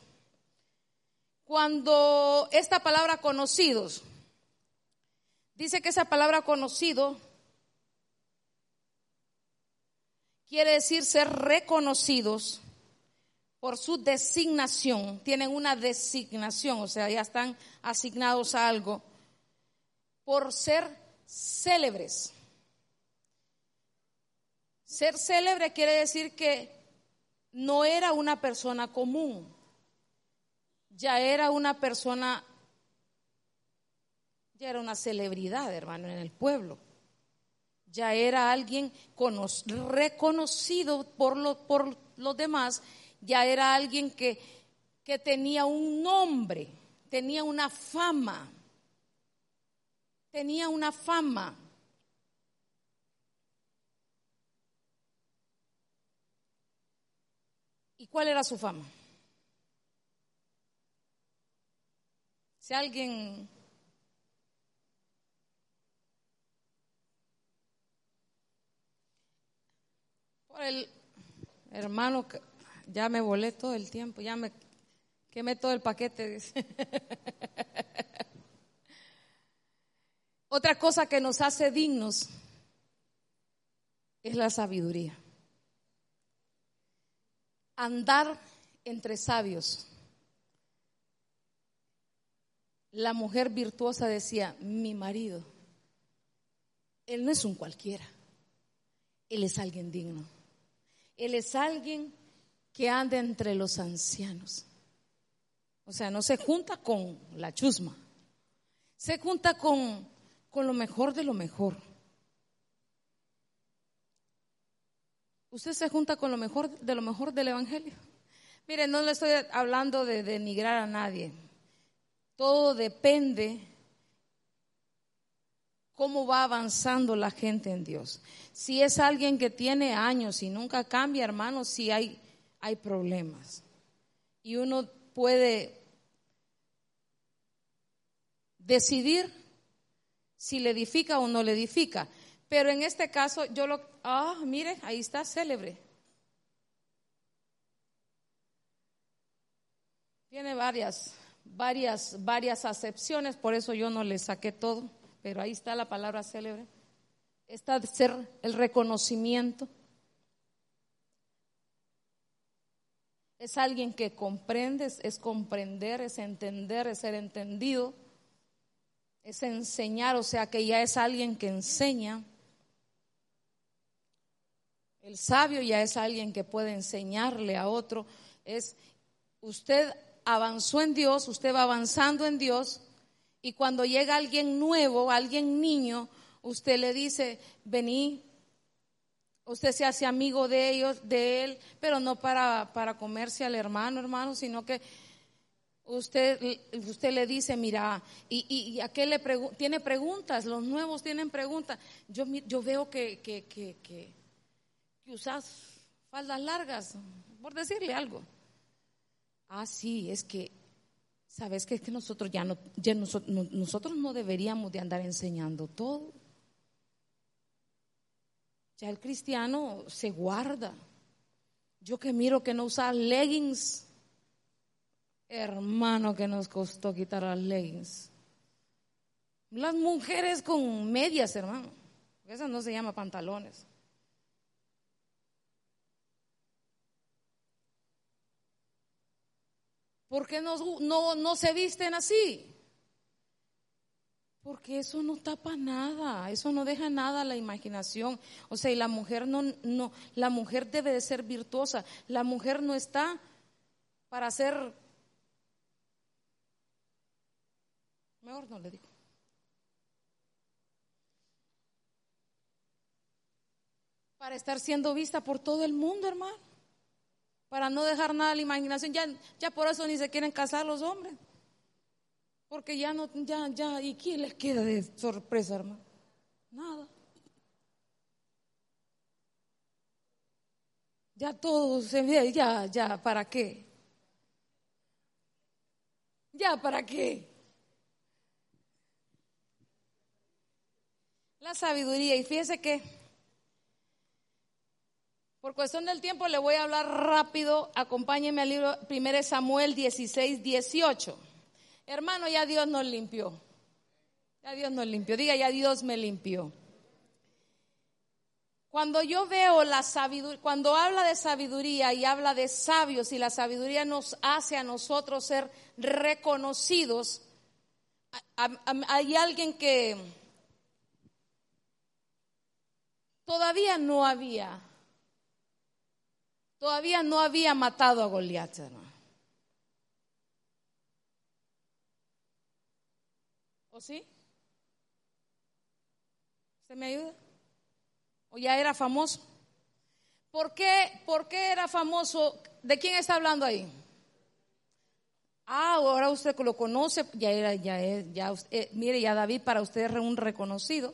Cuando esta palabra conocidos, dice que esa palabra conocido quiere decir ser reconocidos por su designación, tienen una designación, o sea, ya están asignados a algo, por ser célebres. Ser célebre quiere decir que no era una persona común, ya era una persona, ya era una celebridad, hermano, en el pueblo. Ya era alguien reconocido por, lo, por los demás, ya era alguien que, que tenía un nombre, tenía una fama, tenía una fama. ¿Y cuál era su fama? Si alguien por el hermano ya me volé todo el tiempo, ya me quemé todo el paquete. Otra cosa que nos hace dignos es la sabiduría. Andar entre sabios. La mujer virtuosa decía, mi marido, él no es un cualquiera, él es alguien digno, él es alguien que anda entre los ancianos. O sea, no se junta con la chusma, se junta con, con lo mejor de lo mejor. Usted se junta con lo mejor de lo mejor del Evangelio. Mire, no le estoy hablando de denigrar a nadie. Todo depende cómo va avanzando la gente en Dios. Si es alguien que tiene años y nunca cambia, hermano, si hay, hay problemas. Y uno puede decidir si le edifica o no le edifica. Pero en este caso yo lo, ah, mire, ahí está célebre. Tiene varias, varias, varias acepciones, por eso yo no le saqué todo, pero ahí está la palabra célebre. Está de ser el reconocimiento. Es alguien que comprende, es comprender, es entender, es ser entendido, es enseñar, o sea que ya es alguien que enseña. El sabio ya es alguien que puede enseñarle a otro. Es usted avanzó en Dios, usted va avanzando en Dios y cuando llega alguien nuevo, alguien niño, usted le dice, vení, usted se hace amigo de ellos, de él, pero no para, para comerse al hermano, hermano, sino que usted, usted le dice, mira, y, y, a qué le tiene preguntas, los nuevos tienen preguntas. Yo, yo veo que, que, que que usas faldas largas, por decirle algo. Ah, sí, es que, ¿sabes que Es que nosotros ya no, ya nosotros, nosotros no deberíamos de andar enseñando todo. Ya el cristiano se guarda. Yo que miro que no usa leggings, hermano, que nos costó quitar las leggings. Las mujeres con medias, hermano. Eso no se llama pantalones. ¿Por qué no, no, se visten así? Porque eso no tapa nada, eso no deja nada a la imaginación. O sea, y la mujer no, no, la mujer debe de ser virtuosa. La mujer no está para ser. Mejor no le digo. Para estar siendo vista por todo el mundo, hermano para no dejar nada a la imaginación. Ya, ya por eso ni se quieren casar los hombres. Porque ya no, ya, ya, ¿y quién les queda de sorpresa, hermano? Nada. Ya todo se ve, ya, ya, ¿para qué? Ya, ¿para qué? La sabiduría, y fíjese que por cuestión del tiempo le voy a hablar rápido. Acompáñenme al libro 1 Samuel 16, 18. Hermano, ya Dios nos limpió. Ya Dios nos limpió. Diga, ya Dios me limpió. Cuando yo veo la sabiduría, cuando habla de sabiduría y habla de sabios y la sabiduría nos hace a nosotros ser reconocidos, hay alguien que todavía no había Todavía no había matado a Goliat, ¿O sí? ¿Se me ayuda? ¿O ya era famoso? ¿Por qué, ¿Por qué era famoso? ¿De quién está hablando ahí? Ah, ahora usted lo conoce, ya era, ya es, ya, eh, mire, ya David para usted es un reconocido.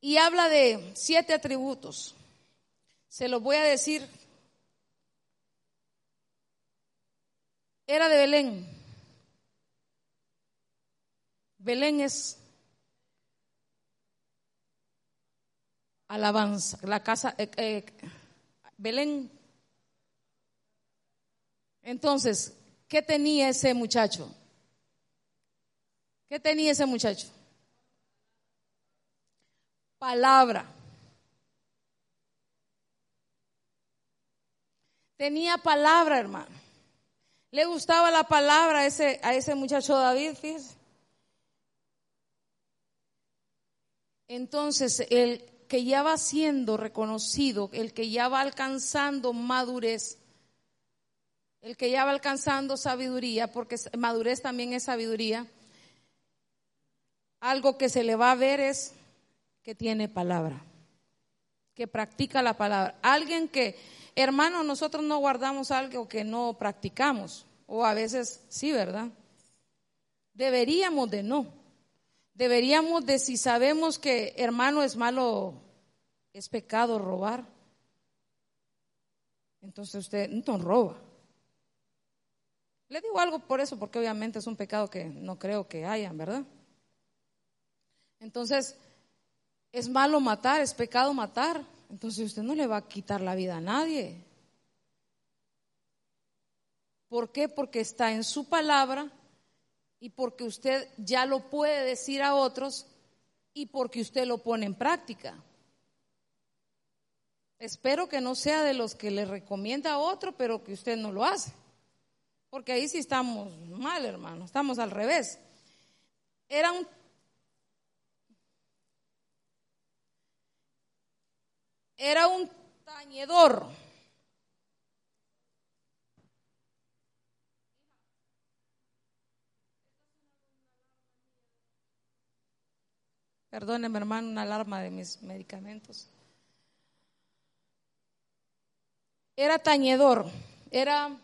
Y habla de siete atributos. Se los voy a decir. Era de Belén. Belén es alabanza. La casa, eh, eh, Belén. Entonces, ¿qué tenía ese muchacho? ¿Qué tenía ese muchacho? Palabra. Tenía palabra, hermano. Le gustaba la palabra a ese, a ese muchacho David. Entonces, el que ya va siendo reconocido, el que ya va alcanzando madurez, el que ya va alcanzando sabiduría, porque madurez también es sabiduría, algo que se le va a ver es que tiene palabra, que practica la palabra. Alguien que, hermano, nosotros no guardamos algo que no practicamos, o a veces sí, ¿verdad? Deberíamos de no. Deberíamos de si sabemos que hermano es malo, es pecado robar. Entonces usted no roba. Le digo algo por eso, porque obviamente es un pecado que no creo que hayan, ¿verdad? Entonces, es malo matar, es pecado matar. Entonces usted no le va a quitar la vida a nadie. ¿Por qué? Porque está en su palabra y porque usted ya lo puede decir a otros y porque usted lo pone en práctica. Espero que no sea de los que le recomienda a otro, pero que usted no lo hace. Porque ahí sí estamos mal, hermano, estamos al revés. Era un Era un tañedor. Perdóneme, hermano, una alarma de mis medicamentos. Era tañedor, era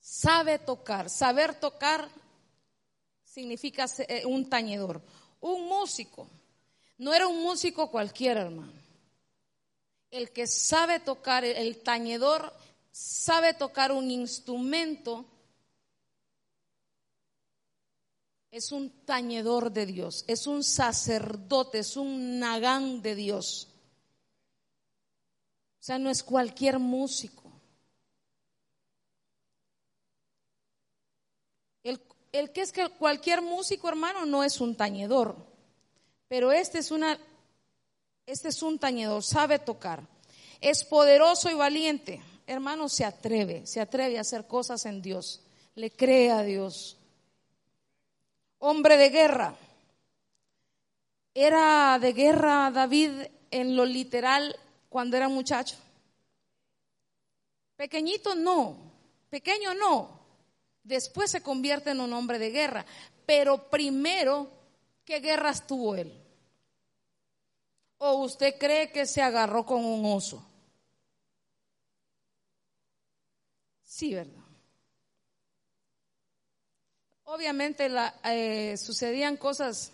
sabe tocar. Saber tocar significa eh, un tañedor. Un músico. No era un músico cualquiera, hermano. El que sabe tocar, el tañedor, sabe tocar un instrumento es un tañedor de Dios, es un sacerdote, es un nagán de Dios. O sea, no es cualquier músico. El, que es que cualquier músico, hermano, no es un tañedor. Pero este es una, este es un tañedor, sabe tocar. Es poderoso y valiente. Hermano, se atreve, se atreve a hacer cosas en Dios. Le cree a Dios hombre de guerra. ¿Era de guerra David en lo literal cuando era muchacho? Pequeñito no, pequeño no. Después se convierte en un hombre de guerra. Pero primero, ¿qué guerras tuvo él? ¿O usted cree que se agarró con un oso? Sí, ¿verdad? Obviamente eh, sucedían cosas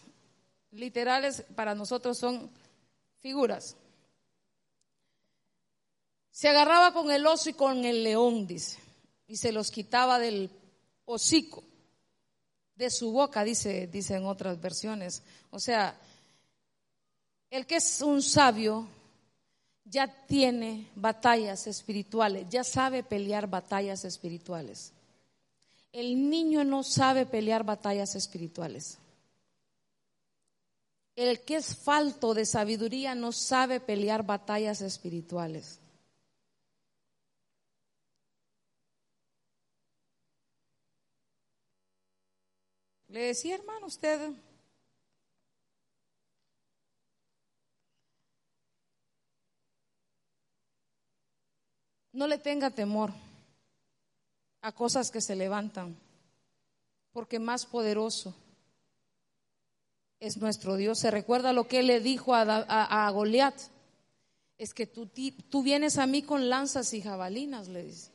literales, para nosotros son figuras. Se agarraba con el oso y con el león, dice, y se los quitaba del hocico, de su boca, dice, dice en otras versiones. O sea, el que es un sabio ya tiene batallas espirituales, ya sabe pelear batallas espirituales. El niño no sabe pelear batallas espirituales. El que es falto de sabiduría no sabe pelear batallas espirituales. Le decía, hermano, usted no le tenga temor a cosas que se levantan, porque más poderoso es nuestro Dios. Se recuerda lo que él le dijo a, a, Goliat, es que tú, vienes a mí con lanzas y jabalinas, le dice,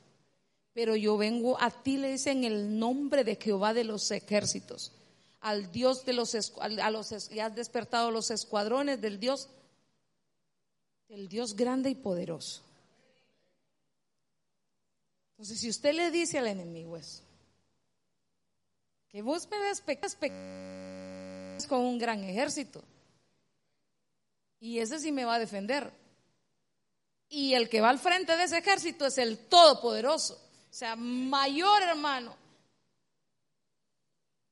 pero yo vengo a ti, le dice, en el nombre de Jehová de los ejércitos, al Dios de los, a los, y has despertado los escuadrones del Dios, del Dios grande y poderoso. Entonces, si usted le dice al enemigo eso, que vos me despecas con un gran ejército, y ese sí me va a defender. Y el que va al frente de ese ejército es el Todopoderoso, o sea, mayor hermano.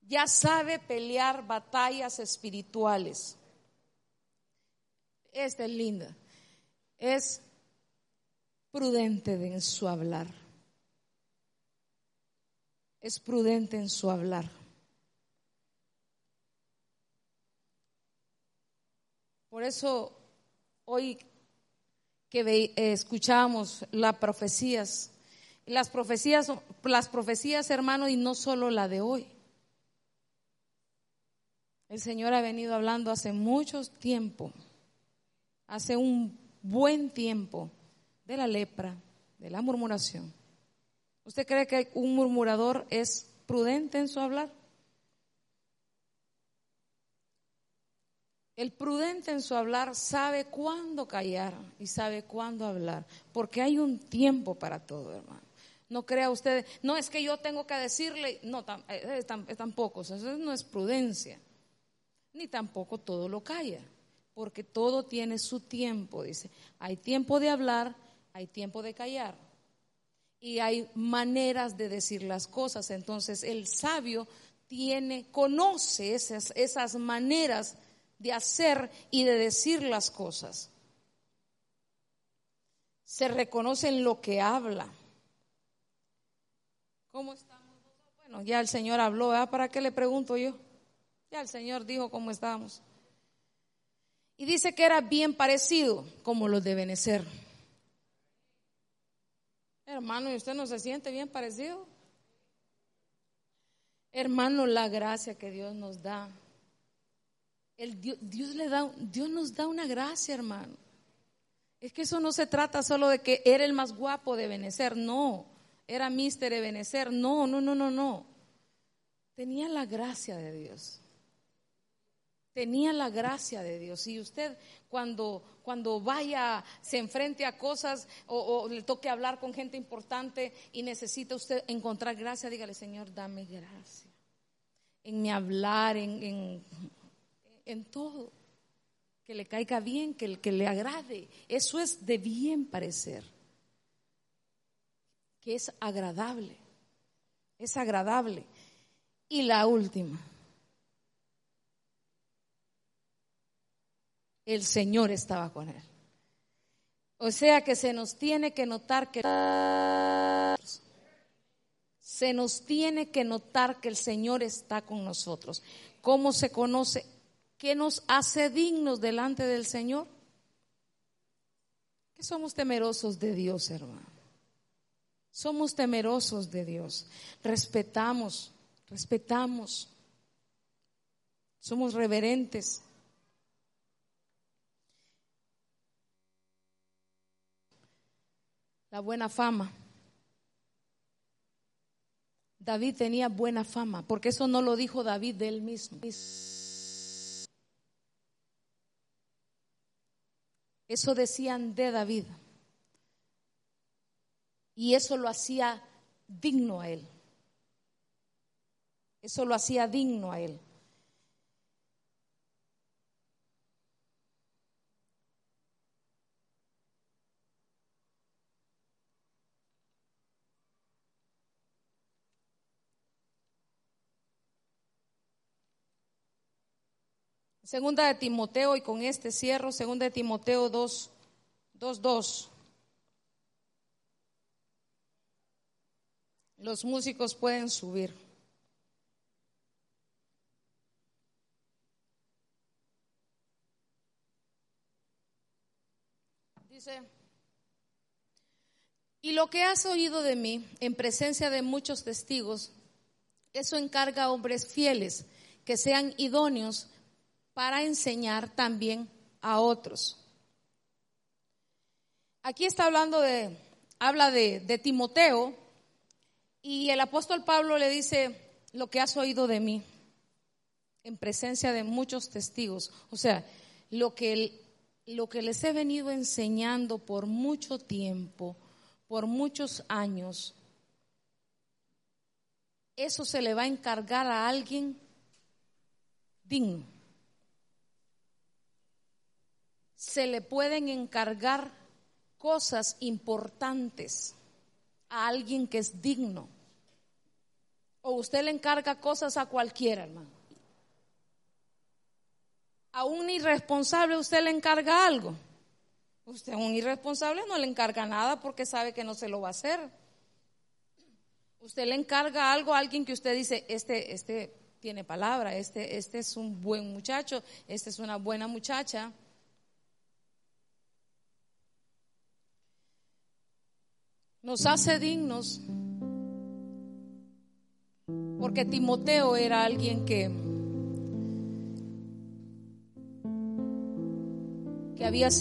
Ya sabe pelear batallas espirituales. Esta es linda. Es prudente en su hablar. Es prudente en su hablar. Por eso hoy que escuchamos las profecías, las profecías, las profecías, hermano, y no solo la de hoy. El Señor ha venido hablando hace mucho tiempo, hace un buen tiempo, de la lepra, de la murmuración. ¿Usted cree que un murmurador es prudente en su hablar? El prudente en su hablar sabe cuándo callar y sabe cuándo hablar, porque hay un tiempo para todo, hermano. No crea usted, no es que yo tengo que decirle, no, eh, eh, tampoco, eso no es prudencia, ni tampoco todo lo calla, porque todo tiene su tiempo, dice. Hay tiempo de hablar, hay tiempo de callar y hay maneras de decir las cosas. Entonces el sabio tiene, conoce esas, esas maneras de hacer y de decir las cosas. Se reconoce en lo que habla. ¿Cómo estamos? Bueno, ya el Señor habló, ¿verdad? ¿Para qué le pregunto yo? Ya el Señor dijo cómo estábamos. Y dice que era bien parecido como los de ser. Hermano, ¿y usted no se siente bien parecido? Hermano, la gracia que Dios nos da Dios, le da, Dios nos da una gracia, hermano. Es que eso no se trata solo de que era el más guapo de Benecer, no. Era Mister de Benecer, no, no, no, no, no. Tenía la gracia de Dios. Tenía la gracia de Dios. Y usted cuando, cuando vaya, se enfrente a cosas o, le toque hablar con gente importante y necesita usted encontrar gracia, dígale, Señor, dame gracia. En mi hablar, en en todo. Que le caiga bien, que, que le agrade. Eso es de bien parecer. Que es agradable. Es agradable. Y la última. El Señor estaba con él. O sea que se nos tiene que notar que se nos tiene que notar que el Señor está con nosotros. ¿Cómo se conoce? ¿Qué nos hace dignos delante del Señor? Que somos temerosos de Dios, hermano. Somos temerosos de Dios. Respetamos, respetamos. Somos reverentes. La buena fama. David tenía buena fama, porque eso no lo dijo David de él mismo. Eso decían de David. Y eso lo hacía digno a él. Eso lo hacía digno a él. Segunda de Timoteo, y con este cierro, segunda de Timoteo 2, 2, 2. Los músicos pueden subir. Dice, y lo que has oído de mí en presencia de muchos testigos, eso encarga a hombres fieles que sean idóneos para enseñar también a otros. Aquí está hablando de, habla de, Timoteo y el apóstol Pablo le dice lo que has oído de mí en presencia de muchos testigos. O sea, lo que, lo que les he venido enseñando por mucho tiempo, por muchos años, eso se le va a encargar a alguien digno se le pueden encargar cosas importantes a alguien que es digno. O usted le encarga cosas a cualquiera, hermano. A un irresponsable usted le encarga algo. Usted a un irresponsable no le encarga nada porque sabe que no se lo va a hacer. Usted le encarga algo a alguien que usted dice, este, este tiene palabra, este, este es un buen muchacho, esta es una buena muchacha. nos hace dignos, porque Timoteo era alguien que, que había sido...